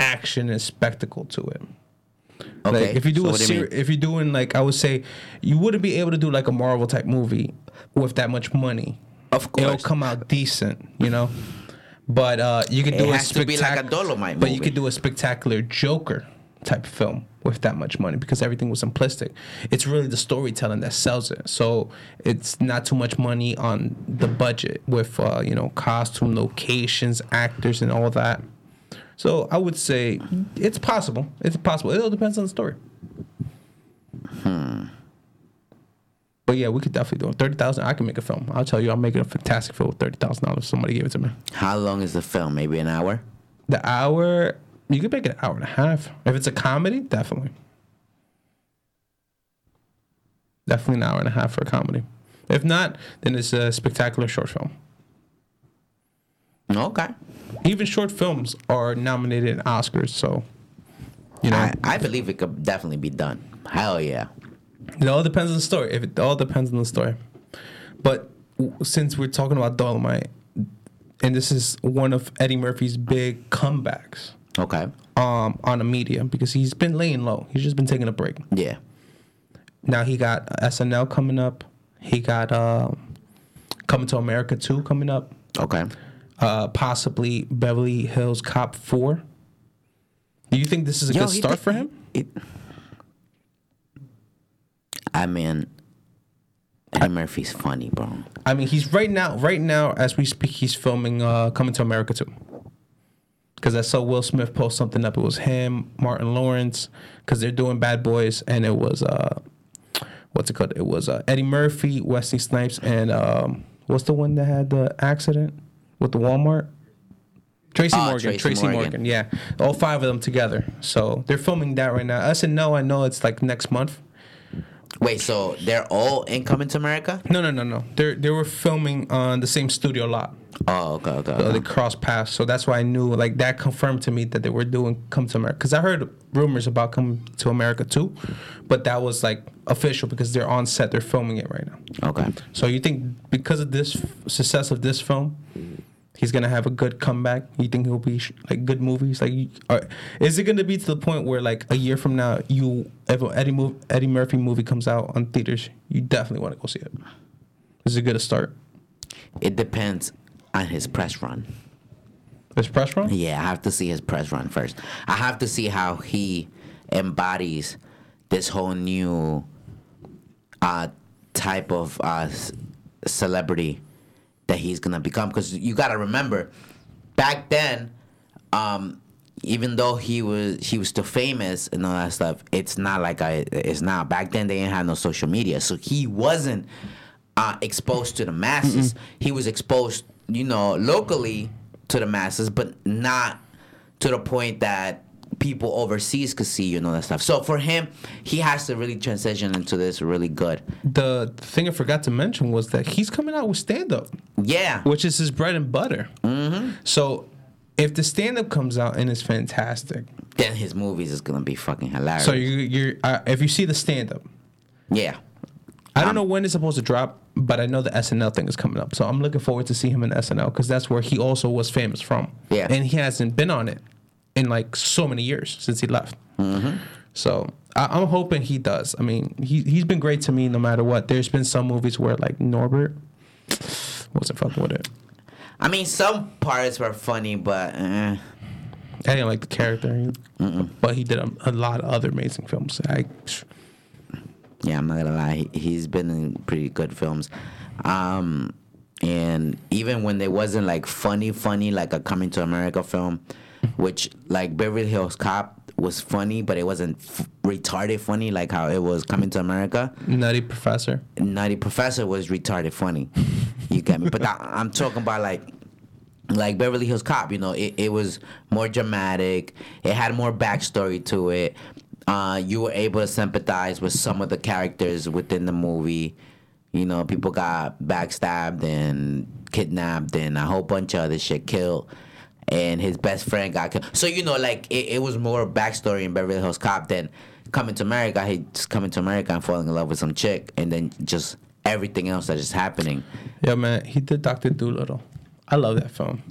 action and spectacle to it. Okay. Like if you do so a what do you if you're doing like I would say, you wouldn't be able to do like a Marvel type movie with that much money. Of course, it'll come out decent, you know. But uh, you could It do a be like a spectac- Dolemite But you could do a spectacular Joker type film with that much money because everything was simplistic. It's really the storytelling that sells it. So it's not too much money on the budget with uh, you know costume, locations, actors, and all that. So I would say it's possible. It's possible. It all depends on the story. Hmm. But yeah, we could definitely do it. Thirty thousand, I can make a film. I'll tell you, I'm making a fantastic film with thirty thousand dollars. Somebody gave it to me. How long is the film? Maybe an hour? The hour, you could make it an hour and a half. If it's a comedy, definitely. Definitely an hour and a half for a comedy. If not, then it's a spectacular short film. Okay. Even short films are nominated in Oscars, so you know I, I believe it could definitely be done. Hell yeah. it all depends on the story. If it all depends on the story. But since we're talking about Dolemite, and this is one of Eddie Murphy's big comebacks Okay. um, on the media because he's been laying low. He's just been taking a break. Yeah. Now he got SNL coming up. He got um, Coming to America 2 coming up. Okay. Uh, possibly Beverly Hills Cop 4. Do you think this is a Yo, good start did- for him? It, I mean, Eddie Murphy's funny, bro. I mean, he's right now, right now as we speak, he's filming uh, Coming to America too. Because I saw Will Smith post something up. It was him, Martin Lawrence, because they're doing Bad Boys, and it was uh, what's it called? It was uh, Eddie Murphy, Wesley Snipes, and um, what's the one that had the accident with the Walmart? Tracy Ah, Morgan. Tracy Tracy, Morgan. Morgan. Yeah, all five of them together. So they're filming that right now. Us and no, I know it's like next month. Wait, so they're all in Coming to America? No, no, no, no. They they were filming on the same studio lot. Oh, okay, okay. So they crossed paths. So that's why I knew, like, that confirmed to me that they were doing Come to America. Because I heard rumors about Come to America too, but that was like official because they're on set. They're filming it right now. Okay. So you think because of this f- success of this film, he's gonna have a good comeback? You think he'll be sh- like good movies? Like, are, is it gonna be to the point where like a year from now, you if Eddie mov- Eddie Murphy movie comes out on theaters, you definitely want to go see it? Is it good to start? It depends on his press run. His press run? Yeah, I have to see his press run first. I have to see how he embodies this whole new uh, type of uh, celebrity that he's gonna become. Because you gotta remember, back then, um, even though he was he was still famous and all that stuff, it's not like I it's now. Back then, they didn't have no social media, so he wasn't uh, exposed to the masses. He was exposed, you know, locally to the masses, but not to the point that people overseas could see, you know, that stuff. So for him, he has to really transition into this really good. The thing I forgot to mention was that he's coming out with stand up, Yeah. which is his bread and butter. Mm-hmm. So if the stand up comes out and is fantastic, Then his movies is gonna be fucking hilarious. so you, you're uh, if you see the stand up, yeah. I don't Um, know when it's supposed to drop, but I know the SNL thing is coming up. So I'm looking forward to see him in SNL because that's where he also was famous from. Yeah. And he hasn't been on it in like so many years since he left. Mm-hmm. So I, I'm hoping he does. I mean, he, he's been great to me no matter what. There's been some movies where like Norbit wasn't fucking with it. I mean, some parts were funny, but eh. I didn't like the character, but he did a, a lot of other amazing films. I, yeah, I'm not gonna lie. He, he's been in pretty good films. Um, and even when there wasn't like funny, funny, like a Coming to America film, which like Beverly Hills Cop was funny, but it wasn't f- retarded funny like how it was Coming to America. Nutty Professor. Nutty Professor was retarded funny. You get me? But I, I'm talking about like like Beverly Hills Cop. You know, it, it was more dramatic. It had more backstory to it. Uh, you were able to sympathize with some of the characters within the movie. You know, people got backstabbed and kidnapped and a whole bunch of other shit killed. And his best friend got killed. So you know, like it, it was more backstory in Beverly Hills Cop than coming to America. He just coming to America and falling in love with some chick, and then just everything else that is happening. Yeah, man, he did Doctor Dolittle. I love that film.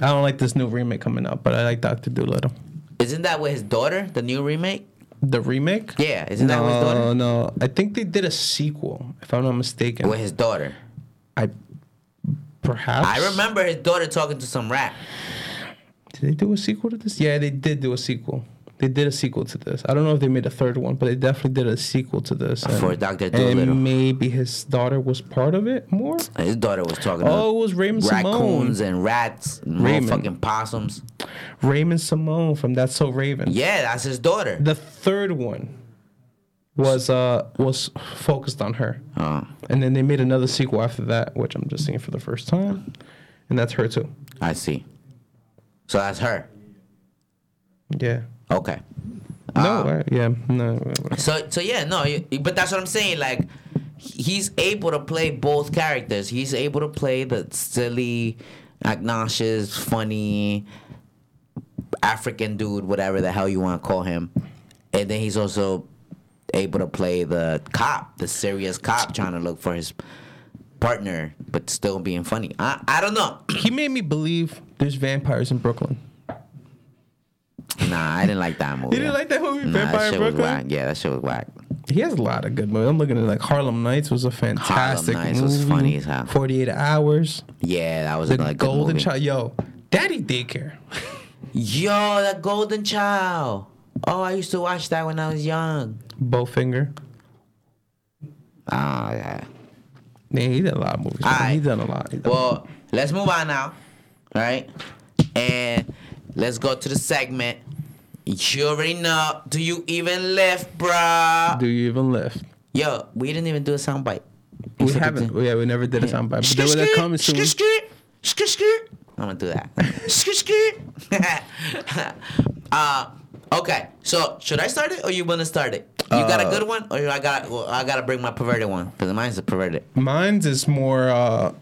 I don't like this new remake coming out, but I like Doctor Dolittle. Isn't that with his daughter, the new remake? The remake? Yeah, isn't that no, with his daughter? No, I think they did a sequel, if I'm not mistaken. With his daughter. I perhaps I remember his daughter talking to some rat. Did they do a sequel to this? Yeah, they did do a sequel. They did a sequel to this. I don't know if they made a third one, but they definitely did a sequel to this. For Dr. Dolittle. And maybe his daughter was part of it more. His daughter was talking Oh, it was Raymond raccoons Simone. and rats and Raymond. fucking possums. Raven-Symoné from That's So Raven. Yeah, that's his daughter. The third one was uh was focused on her. Oh, And then they made another sequel after that, which I'm just seeing for the first time. And that's her too. I see. So that's her. Yeah. Okay. No, Um, uh, yeah, no. So so yeah, no, but that's what I'm saying. Like he's able to play both characters. He's able to play the silly, obnoxious, funny African dude, whatever the hell you want to call him, and then he's also able to play the cop, the serious cop, trying to look for his partner, but still being funny. I I don't know. He made me believe there's vampires in Brooklyn. Nah, I didn't like that movie. You didn't like that movie, Nah, Vampire that in shit was Brooklyn? whack. Yeah, that shit was whack. He has a lot of good movies. I'm looking at like Harlem Nights was a fantastic Harlem Nights movie. was funny as hell. 48 Hours. Yeah, that was The another good Golden movie. Child. Yo, Daddy Daycare. Yo, that Golden Child. Oh, I used to watch that when I was young. Bowfinger. Oh, yeah. Man, he did a lot of movies. man. Alright. He done a lot. He done Well, let's move on now. Right? And let's go to the segment. You already know. Do you even lift, bruh? Do you even lift? Yo, we didn't even do a soundbite. We Except haven't. the- Yeah, we never did a soundbite. But Skit, they were coming soon. I'm gonna do that. uh, okay. So should I start it or you wanna start it? You got a good one, or I got well, I gotta bring my perverted one because mine's a perverted. Mine's is more uh,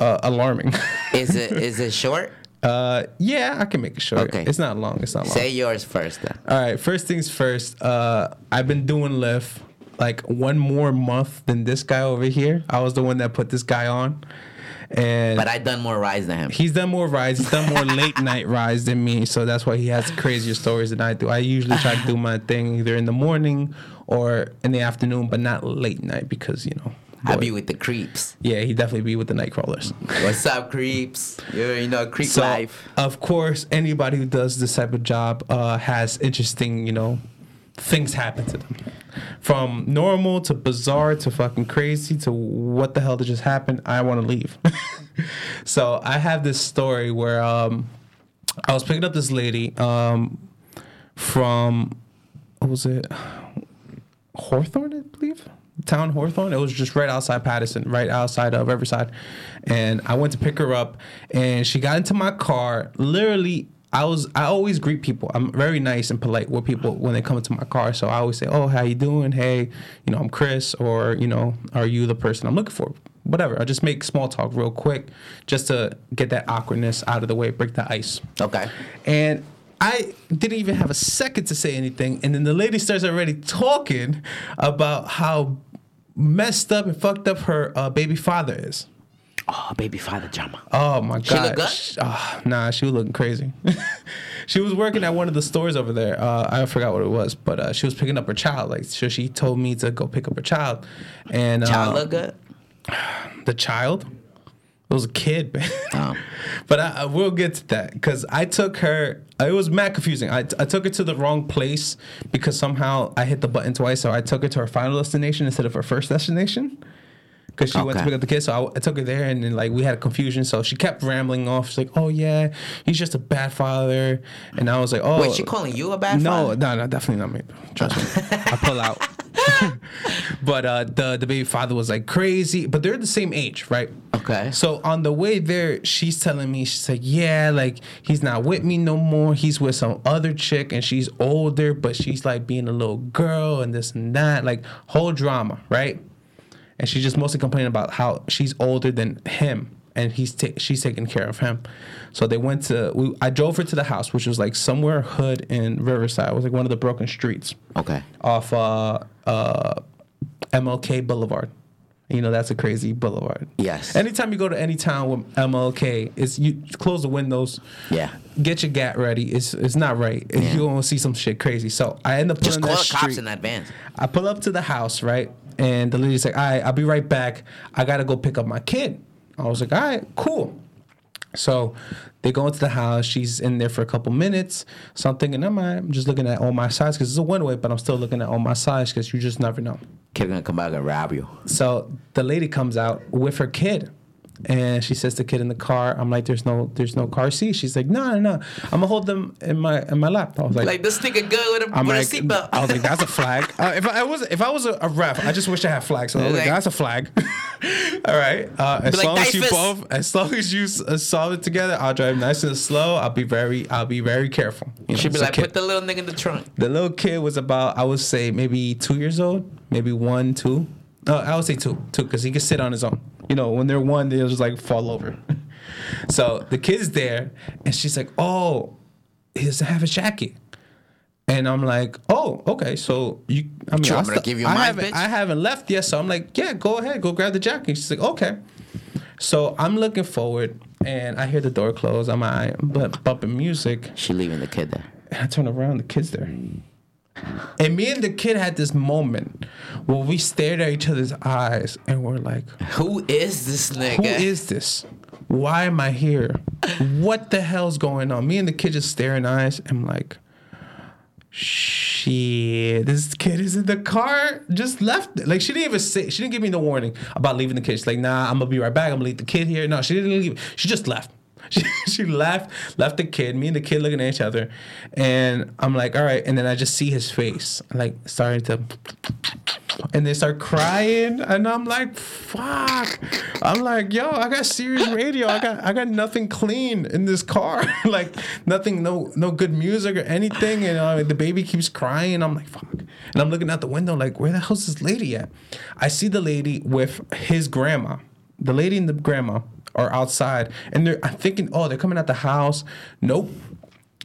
uh, alarming. Is it is it short? uh, yeah, I can make it short. Okay. It's not long. It's not long. Say yours first then. All right, first things first. Uh, I've been doing Lyft like one more month than this guy over here. I was the one that put this guy on, and But I done more rides than him. he's done more rides. He's done more late night rides than me, so that's why he has crazier stories than I do. I usually try to do my thing either in the morning or in the afternoon, but not late night because you know. I boy- be with the creeps. yeah, he definitely be with the night crawlers. What's up, creeps? You, you know, creep So, life. of course, anybody who does this type of job uh, has interesting, you know, things happen to them. From normal to bizarre to fucking crazy to what the hell did just happen? I want to leave. so I have this story where um, I was picking up this lady um, from, what was it? Hawthorne, I believe. Town Hawthorne. It was just right outside Paterson, right outside of Riverside. And I went to pick her up, and she got into my car. Literally, I was I always greet people. I'm very nice and polite with people when they come into my car. So I always say, "Oh, how you doing? Hey, you know, I'm Chris, or you know, are you the person I'm looking for?" Whatever. I just make small talk real quick, just to get that awkwardness out of the way, break the ice. Okay. And I didn't even have a second to say anything. And then the lady starts already talking about how messed up and fucked up her uh, baby father is. Oh, baby father drama. Oh my god. She look good? Sh- ah, nah, she was looking crazy. she was working at one of the stores over there. Uh, I forgot what it was, but uh, she was picking up her child. Like, so she told me to go pick up her child, and Child uh, look good. the child. It was a kid, man. Oh. but I, I will get to that because I took her. It was mad confusing. I, I took it to the wrong place because somehow I hit the button twice. So I took it to her final destination instead of her first destination. Because she went to pick up the kids. so I, I took her there, and then like we had a confusion. So she kept rambling off. She's like, "Oh yeah, he's just a bad father," and I was like, "Oh." Wait, she calling you a bad father? no, father? no, no, definitely not me. Trust me, I pull out. but uh, the the baby father was like crazy, but they're the same age, right? Okay. So on the way there, she's telling me, she's like, yeah, like he's not with me no more. He's with some other chick, and she's older, but she's like being a little girl and this and that, like whole drama, right? And she's just mostly complaining about how she's older than him, and he's ta- she's taking care of him. So they went to. We, I drove her to the house, which was like somewhere hood in Riverside. It was like one of the broken streets Okay. off uh, uh, MLK Boulevard. You know that's a crazy boulevard. Yes. Anytime you go to any town with MLK, it's you close the windows. Yeah. Get your gat ready. It's it's not right. Yeah. You're gonna see some shit crazy. So I end up Just call the cops in advance. I pull up to the house, right? And the lady's like, all right, I'll be right back. I gotta go pick up my kid. I was like, all right, cool. So they go into the house. She's in there for a couple minutes. Something, and I'm, thinking I'm just looking at all my sides because it's a one way, but I'm still looking at all my sides because you just never know. Kid gonna come back and rob you. So the lady comes out with her kid. And she says to the kid in the car, I'm like, there's no there's no car seat. She's like, no, no, no. I'm gonna hold them in my in my lap. I was like, Like this nigga good with a, I'm with like, a seatbelt. I was like, that's a flag. Uh, if I, was if I was a, a ref, I just wish I had flags. So I was like, Like- that's a flag. All right. Uh, as like, long as you both, as long as you uh, solve it together, I'll drive nice and slow. I'll be very, I'll be very careful. You know, She'd be like, put the little nigga in the trunk. The little kid was about, I would say, maybe two years old, maybe one, two. No, I would say two, two, because he could sit on his own. You know, when they're one, they'll just like fall over. so the kid's there, and she's like, "Oh, he doesn't have a jacket." And I'm like, "Oh, okay. So you, I mean, You I, want me to give you I mine, haven't, bitch? I haven't left yet." So I'm like, "Yeah, go ahead, go grab the jacket." She's like, "Okay." So I'm looking forward, and I hear the door close. I'm I, but bumping music. She leaving the kid there. And I turn around, the kid's there. And me and the kid had this moment where we stared at each other's eyes and we're like, Who is this nigga? who is this? Why am I here? What the hell's going on? Me and the kid just staring eyes. I'm like, shit, this kid is in the car, just left. it. Like, she didn't even say, she didn't give me no warning about leaving the kid. She's like, nah, I'm gonna be right back. I'm gonna leave the kid here. No, she didn't leave. She just left. She, she left, left the kid, me and the kid looking at each other. And I'm like, all right. And then I just see his face, like, starting to and they start crying and i'm like fuck i'm like yo i got serious radio i got i got nothing clean in this car like nothing no no good music or anything and uh, the baby keeps crying i'm like fuck And I'm looking out the window like, where the hell's this lady at? I see the lady with his grandma. The lady and the grandma are outside, and they're. I'm thinking, oh, they're coming out the house. Nope.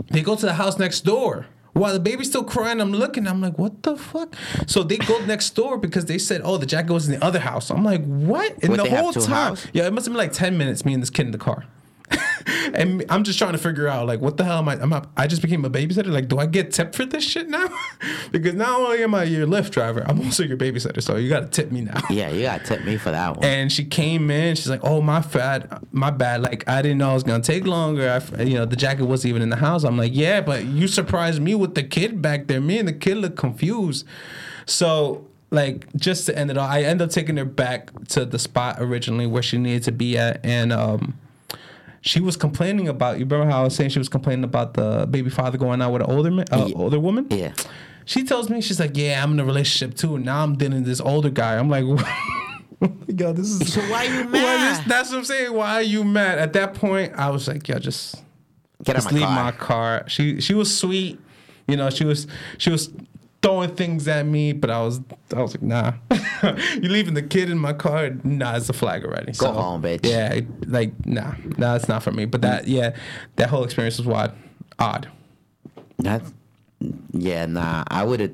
They go to the house next door. While the baby's still crying, I'm looking. I'm like, what the fuck? So they go next door because they said, oh, the jacket was in the other house. I'm like, what? And What, the whole time, yeah, it must have been like ten minutes. Me and this kid in the car. and I'm just trying to figure out like what the hell am I? I'm I, I just became a babysitter. Like, do I get tipped for this shit now? because not only am I your Lyft driver, I'm also your babysitter. So you got to tip me now. Yeah, you gotta tip me for that one. And she came in. She's like, "Oh, my fat, my bad. Like I didn't know it was gonna take longer. I, you know, the jacket wasn't even in the house." I'm like, "Yeah, but you surprised me with the kid back there. Me and the kid look confused." So, like, just to end it all, I end up taking her back to the spot originally where she needed to be at, and um, she was complaining about. You remember how I was saying she was complaining about the baby father going out with an older man, uh, Yeah. older woman? yeah. She tells me she's like, "Yeah, I'm in a relationship too. and Now I'm dealing with this older guy." I'm like, "Yo, this is So why you why mad? this- that's what I'm saying. Why are you mad?" At that point, I was like, "Yo, just Get out just my leave car. my car." She she was sweet, you know. She was she was throwing things at me, but I was I was like, "Nah, you leaving the kid in my car? Nah, it's a flag already." Go home, bitch. Yeah, like nah, nah, it's not for me. But that yeah, that whole experience was wild, odd. That's yeah, nah. I would have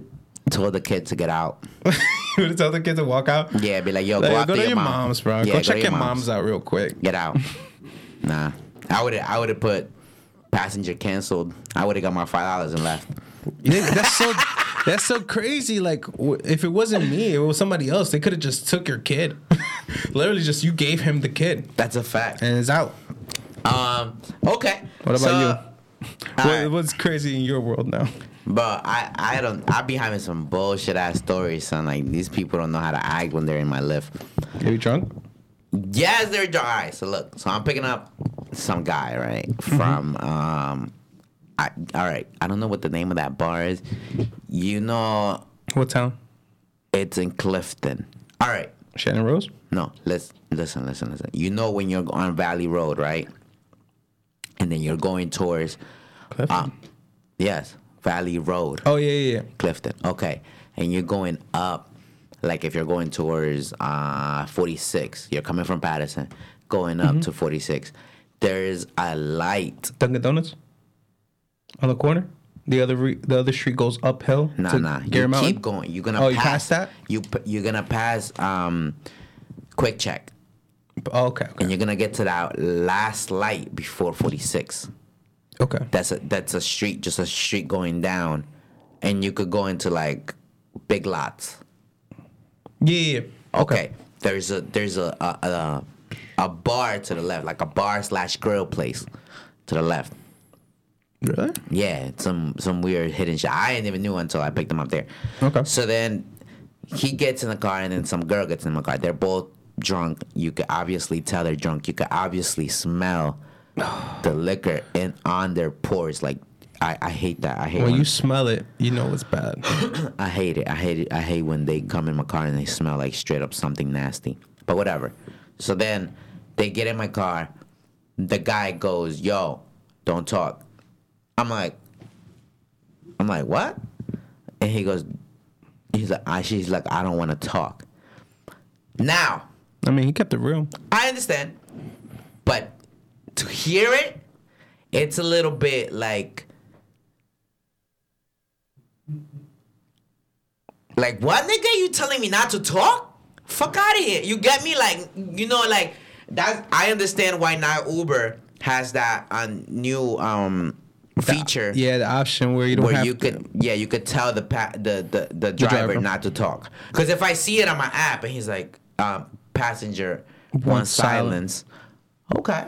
told the kid to get out. you would have told the kid to walk out. Yeah, be like, yo, Like, go go, to your, your mom. mom's, bro. Yeah, go check your mom's out real quick. Get out. nah, I would have. I would have put passenger canceled. I would have got my five dollars and left. Yeah, that's so that's so crazy. Like if it wasn't me, it was somebody else. They could have just took your kid. Literally, just you gave him the kid That's a fact. and it's out. Um. Okay. What about So, you? What, right. What's crazy in your world now? But I, I don't. I be having some bullshit ass stories, son. Like these people don't know how to act when they're in my Lyft. Are you drunk? Yes, they're drunk. All right, so look, so I'm picking up some guy, right, from um, I all right, I don't know what the name of that bar is. You know, What town? it's in Clifton. All right, Shannon Rose. no, let's listen, listen, listen. You know when you're on Valley Road, right, and then you're going towards, Clifton. um, yes, Valley Road. oh yeah, yeah, yeah. Clifton. Okay. And you're going up, like if you're going towards uh, 46, you're coming from Paterson, going up Mm-hmm. to 46. There's a light. Dunkin' Donuts on the corner. The other re- the other street goes uphill. Nah, nah. You Garret Mountain. keep going. You're gonna Oh, you pass that? You p- you're gonna pass um, QuickChek, Oh, okay, okay, and you're gonna get to that last light before 46. okay. That's a that's a street, just a street going down, and you could go into like big lots. Yeah, yeah. yeah. Okay. There's a there's a a, a a bar to the left, like a bar slash grill place to the left. Really? Yeah, some some weird hidden shit. I didn't even knew until I picked him up there. Okay. So then he gets in the car, and then some girl gets in the car. They're both drunk. You could obviously tell they're drunk. You could obviously smell the liquor in on their pores. Like I, I hate that. I hate When when you smell it, you know it's bad. I hate it. I hate it. I hate when they come in my car and they smell like straight up something nasty. But whatever. So then they get in my car. The guy goes, "Yo, don't talk." I'm like, I'm like, what? And he goes, he's like, I, she's like, I don't want to talk. Now, I mean, he kept it real. I understand, but to hear it, it's a little bit like, like what nigga? You telling me not to talk? Fuck out of here! You get me? Like you know, like that. I understand why now Uber has that um, new um feature Yeah, the option where you don't where you to. could yeah you could tell the pa- the, the the driver driver. not to talk because if I see it on my app and he's like um, passenger Want one silence. okay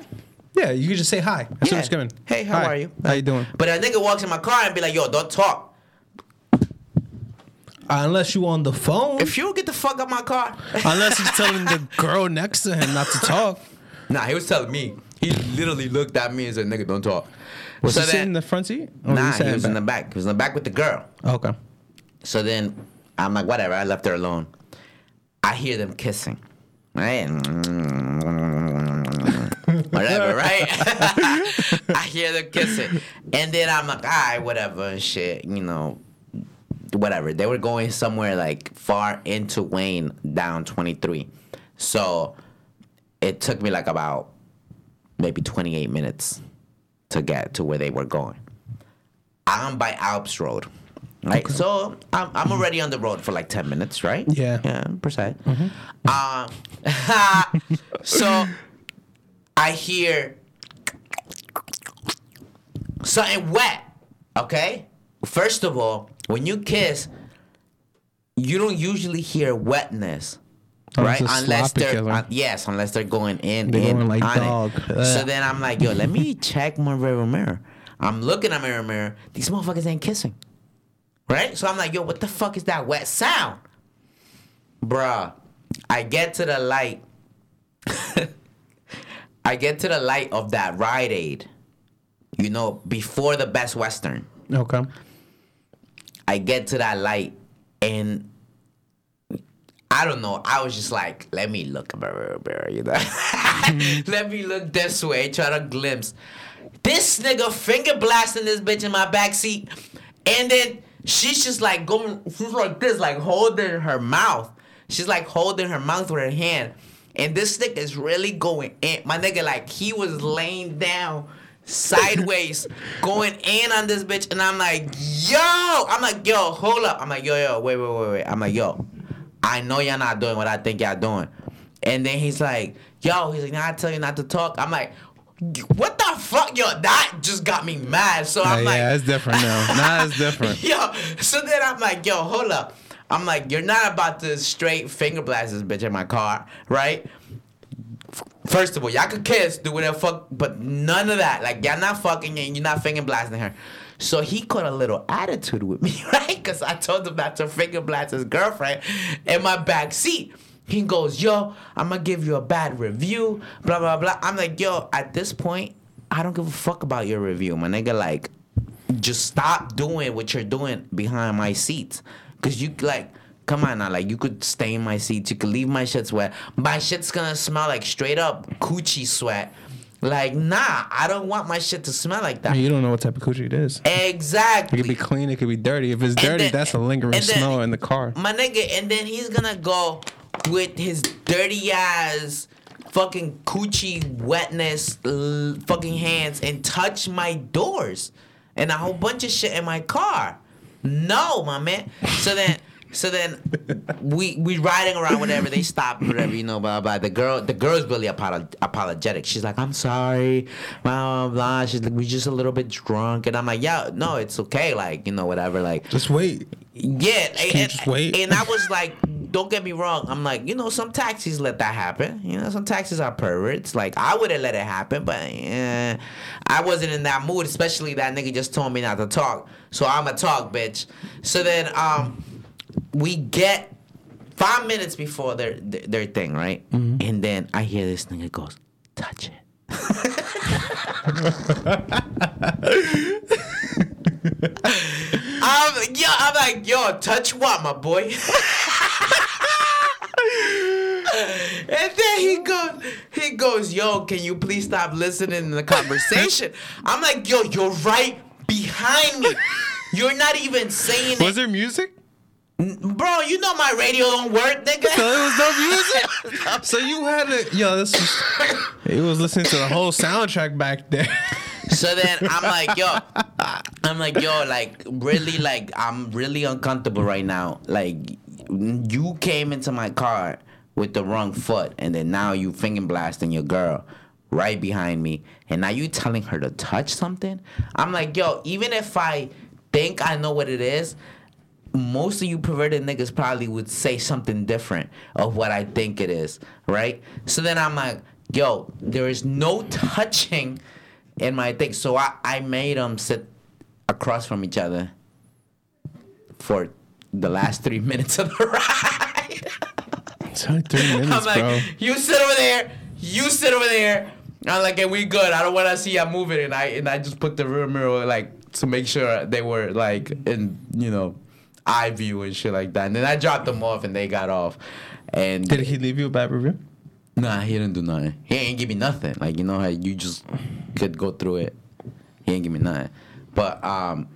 Yeah, you could just say hi. That's Yeah. what's coming. Hey, how Hi. are you? How you doing? but a nigga walks in my car and be like yo don't talk unless you on the phone. if you don't get the fuck out my car unless he's telling the girl next to him not to talk. nah he was telling me he literally looked at me and said nigga don't talk Was so he sitting in the front seat? Or nah sat he was in the back? back he was in the back with the girl Okay. So then I'm like, whatever. I left her alone. I hear them kissing, right? whatever, right? I hear them kissing, and then I'm like, all right, whatever, and shit. You know, whatever. They were going somewhere like far into Wayne down 23. So it took me like about maybe 28 minutes to get to where they were going. I'm by Alps Road. Right, so I'm, I'm already on the road for like 10 minutes, right? Yeah. yeah, per se. Um, so I hear something wet. Okay. First of all, when you kiss, you don't usually hear wetness, Oh, right? Unless they're uh, yes, unless they're going in, They're in going like on it. dog. So then I'm like, yo, let me check my rear mirror. I'm looking at my rear mirror. These motherfuckers ain't kissing, right? So I'm like, yo, what the fuck is that wet sound, bruh? I get to the light. I get to the light of that Rite Aid, you know, before the Best Western. Okay. I get to that light and I don't know. I was just like, let me look, you know. Mm-hmm. let me look this way, try to glimpse. This nigga finger blasting this bitch in my back seat, and then she's just like going, she's like this, like holding her mouth. She's like holding her mouth with her hand, and this nigga is really going in. My nigga, like he was laying down sideways, going in on this bitch, and I'm like, yo, I'm like, yo, hold up. I'm like, yo, yo, wait, wait, wait, wait. I'm like, yo, I know y'all not doing what I think y'all doing. And then he's like, yo, he's like, nah, I tell you not to talk. I'm like, what the fuck, yo? That just got me mad. So I'm Uh, like, yeah, it's different now. Nah, it's different. Yo, so then I'm like, yo, hold up. I'm like, you're not about to straight finger blast this bitch in my car, right? First of all, y'all could kiss, do whatever fuck, but none of that. Like, y'all not fucking and you're not finger blasting her. So he caught a little attitude with me, right? Because I told him not to finger blast his girlfriend in my back seat. He goes, yo, I'm gonna give you a bad review, blah, blah, blah. I'm like, yo, at this point, I don't give a fuck about your review, my nigga. Like, just stop doing what you're doing behind my seats. Cause you like, come on now, like you could stain my seats, you could leave my shit wet. My shit's gonna smell like straight up coochie sweat. Like, nah, I don't want my shit to smell like that. You don't know what type of coochie it is. Exactly. It could be clean. It could be dirty. If it's dirty, then- that's a lingering smell in the car. My nigga, and then he's gonna go with his dirty ass fucking coochie wetness l- fucking hands and touch my doors and a whole bunch of shit in my car. No, my man. So then so then we we riding around whatever they stop whatever you know blah blah the girl the girl's really apolo- apologetic she's like i'm sorry blah blah blah she's like we just a little bit drunk and i'm like yeah no it's okay like you know whatever like Just wait. yeah, and, just wait? and I was like, don't get me wrong. I'm like, you know, some taxis let that happen. You know, some taxis are perverts. Like, I would have let it happen, but eh, I wasn't in that mood. Especially that nigga just told me not to talk, so I'ma talk, bitch. So then, um, we get five minutes before their their, their thing, right? Mm-hmm. And then I hear this nigga goes, touch it. I'm yo, I'm like, yo, touch what, my boy? and then he goes, he goes, yo, can you please stop listening to the conversation? I'm like, yo, you're right behind me. You're not even saying Was it. there music? Bro, you know my radio don't work, nigga. So it was no music. so you had to, yo, this was. He was listening to the whole soundtrack back there. So then I'm like, yo, I'm like, yo, like really, like I'm really uncomfortable right now. Like you came into my car with the wrong foot, and then now you finger blasting your girl right behind me, and now you telling her to touch something. I'm like, yo, even if I think I know what it is. Most of you perverted niggas probably would say something different of what I think it is, right? So then I'm like, yo, there is no touching in my thing. So I, I made them sit across from each other for the last three minutes of the ride. It's only three minutes, I'm like, bro. you sit over there, you sit over there. I'm like, and we good. I don't want to see you moving, and I and I just put the rear mirror like to make sure they were like in you know eye view and shit like that. And then I dropped them off, and they got off. And Did he leave you a bad review? Nah, he didn't do nothing. He ain't give me nothing. Like you know how you just could go through it. He ain't give me nothing. But um,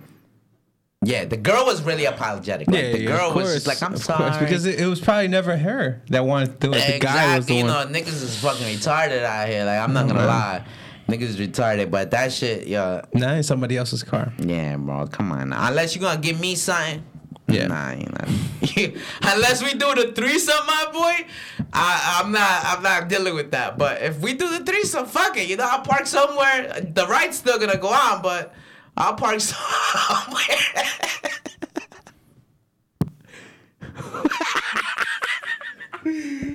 Yeah, the girl was really apologetic. Like, Yeah, the yeah, girl of was just like, "I'm sorry," course, because it, it was probably never her that wanted to do it. The exactly. guy was the you one. know, niggas is fucking retarded out here. Like, I'm not gonna man. lie, niggas is retarded. But that shit, yeah, Nah, in somebody else's car. yeah, bro. Come on, now. unless you gonna give me something. Yeah. Nah, you know. unless we do the threesome, my boy, I, I'm not. I'm not dealing with that. But if we do the threesome, fuck it. You know, I'll park somewhere. The ride's still gonna go on, but I'll park somewhere.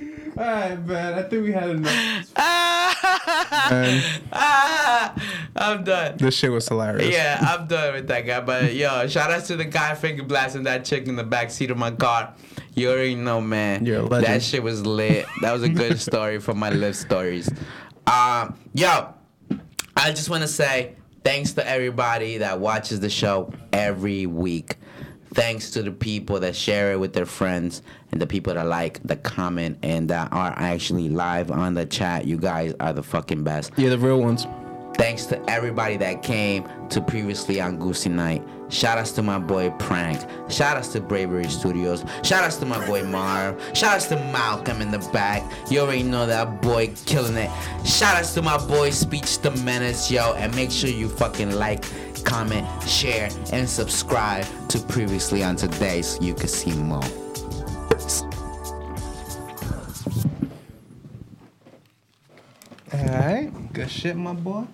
All right, man. I think we had enough. ah, I'm done. this shit was hilarious. Yeah, I'm done with that guy. But yo, shout out to the guy finger blasting that chick in the back seat of my car. You already know, man. You're a legend. That shit was lit. That was a good story for my live stories. Um, yo, I just want to say thanks to everybody that watches the show every week. Thanks to the people that share it with their friends and the people that like, the comment, and that are actually live on the chat. You guys are the fucking best. You're the real ones. Thanks to everybody that came to previously on Goosey Night. Shout outs to my boy Prank. Shout outs to Bravery Studios. Shout outs to my boy Marv. Shout outs to Malcolm in the back. You already know that boy killing it. Shout outs to my boy Speech the Menace, yo. And make sure you fucking like, comment, share, and subscribe to previously on today so you can see more. All right. Good shit, my boy.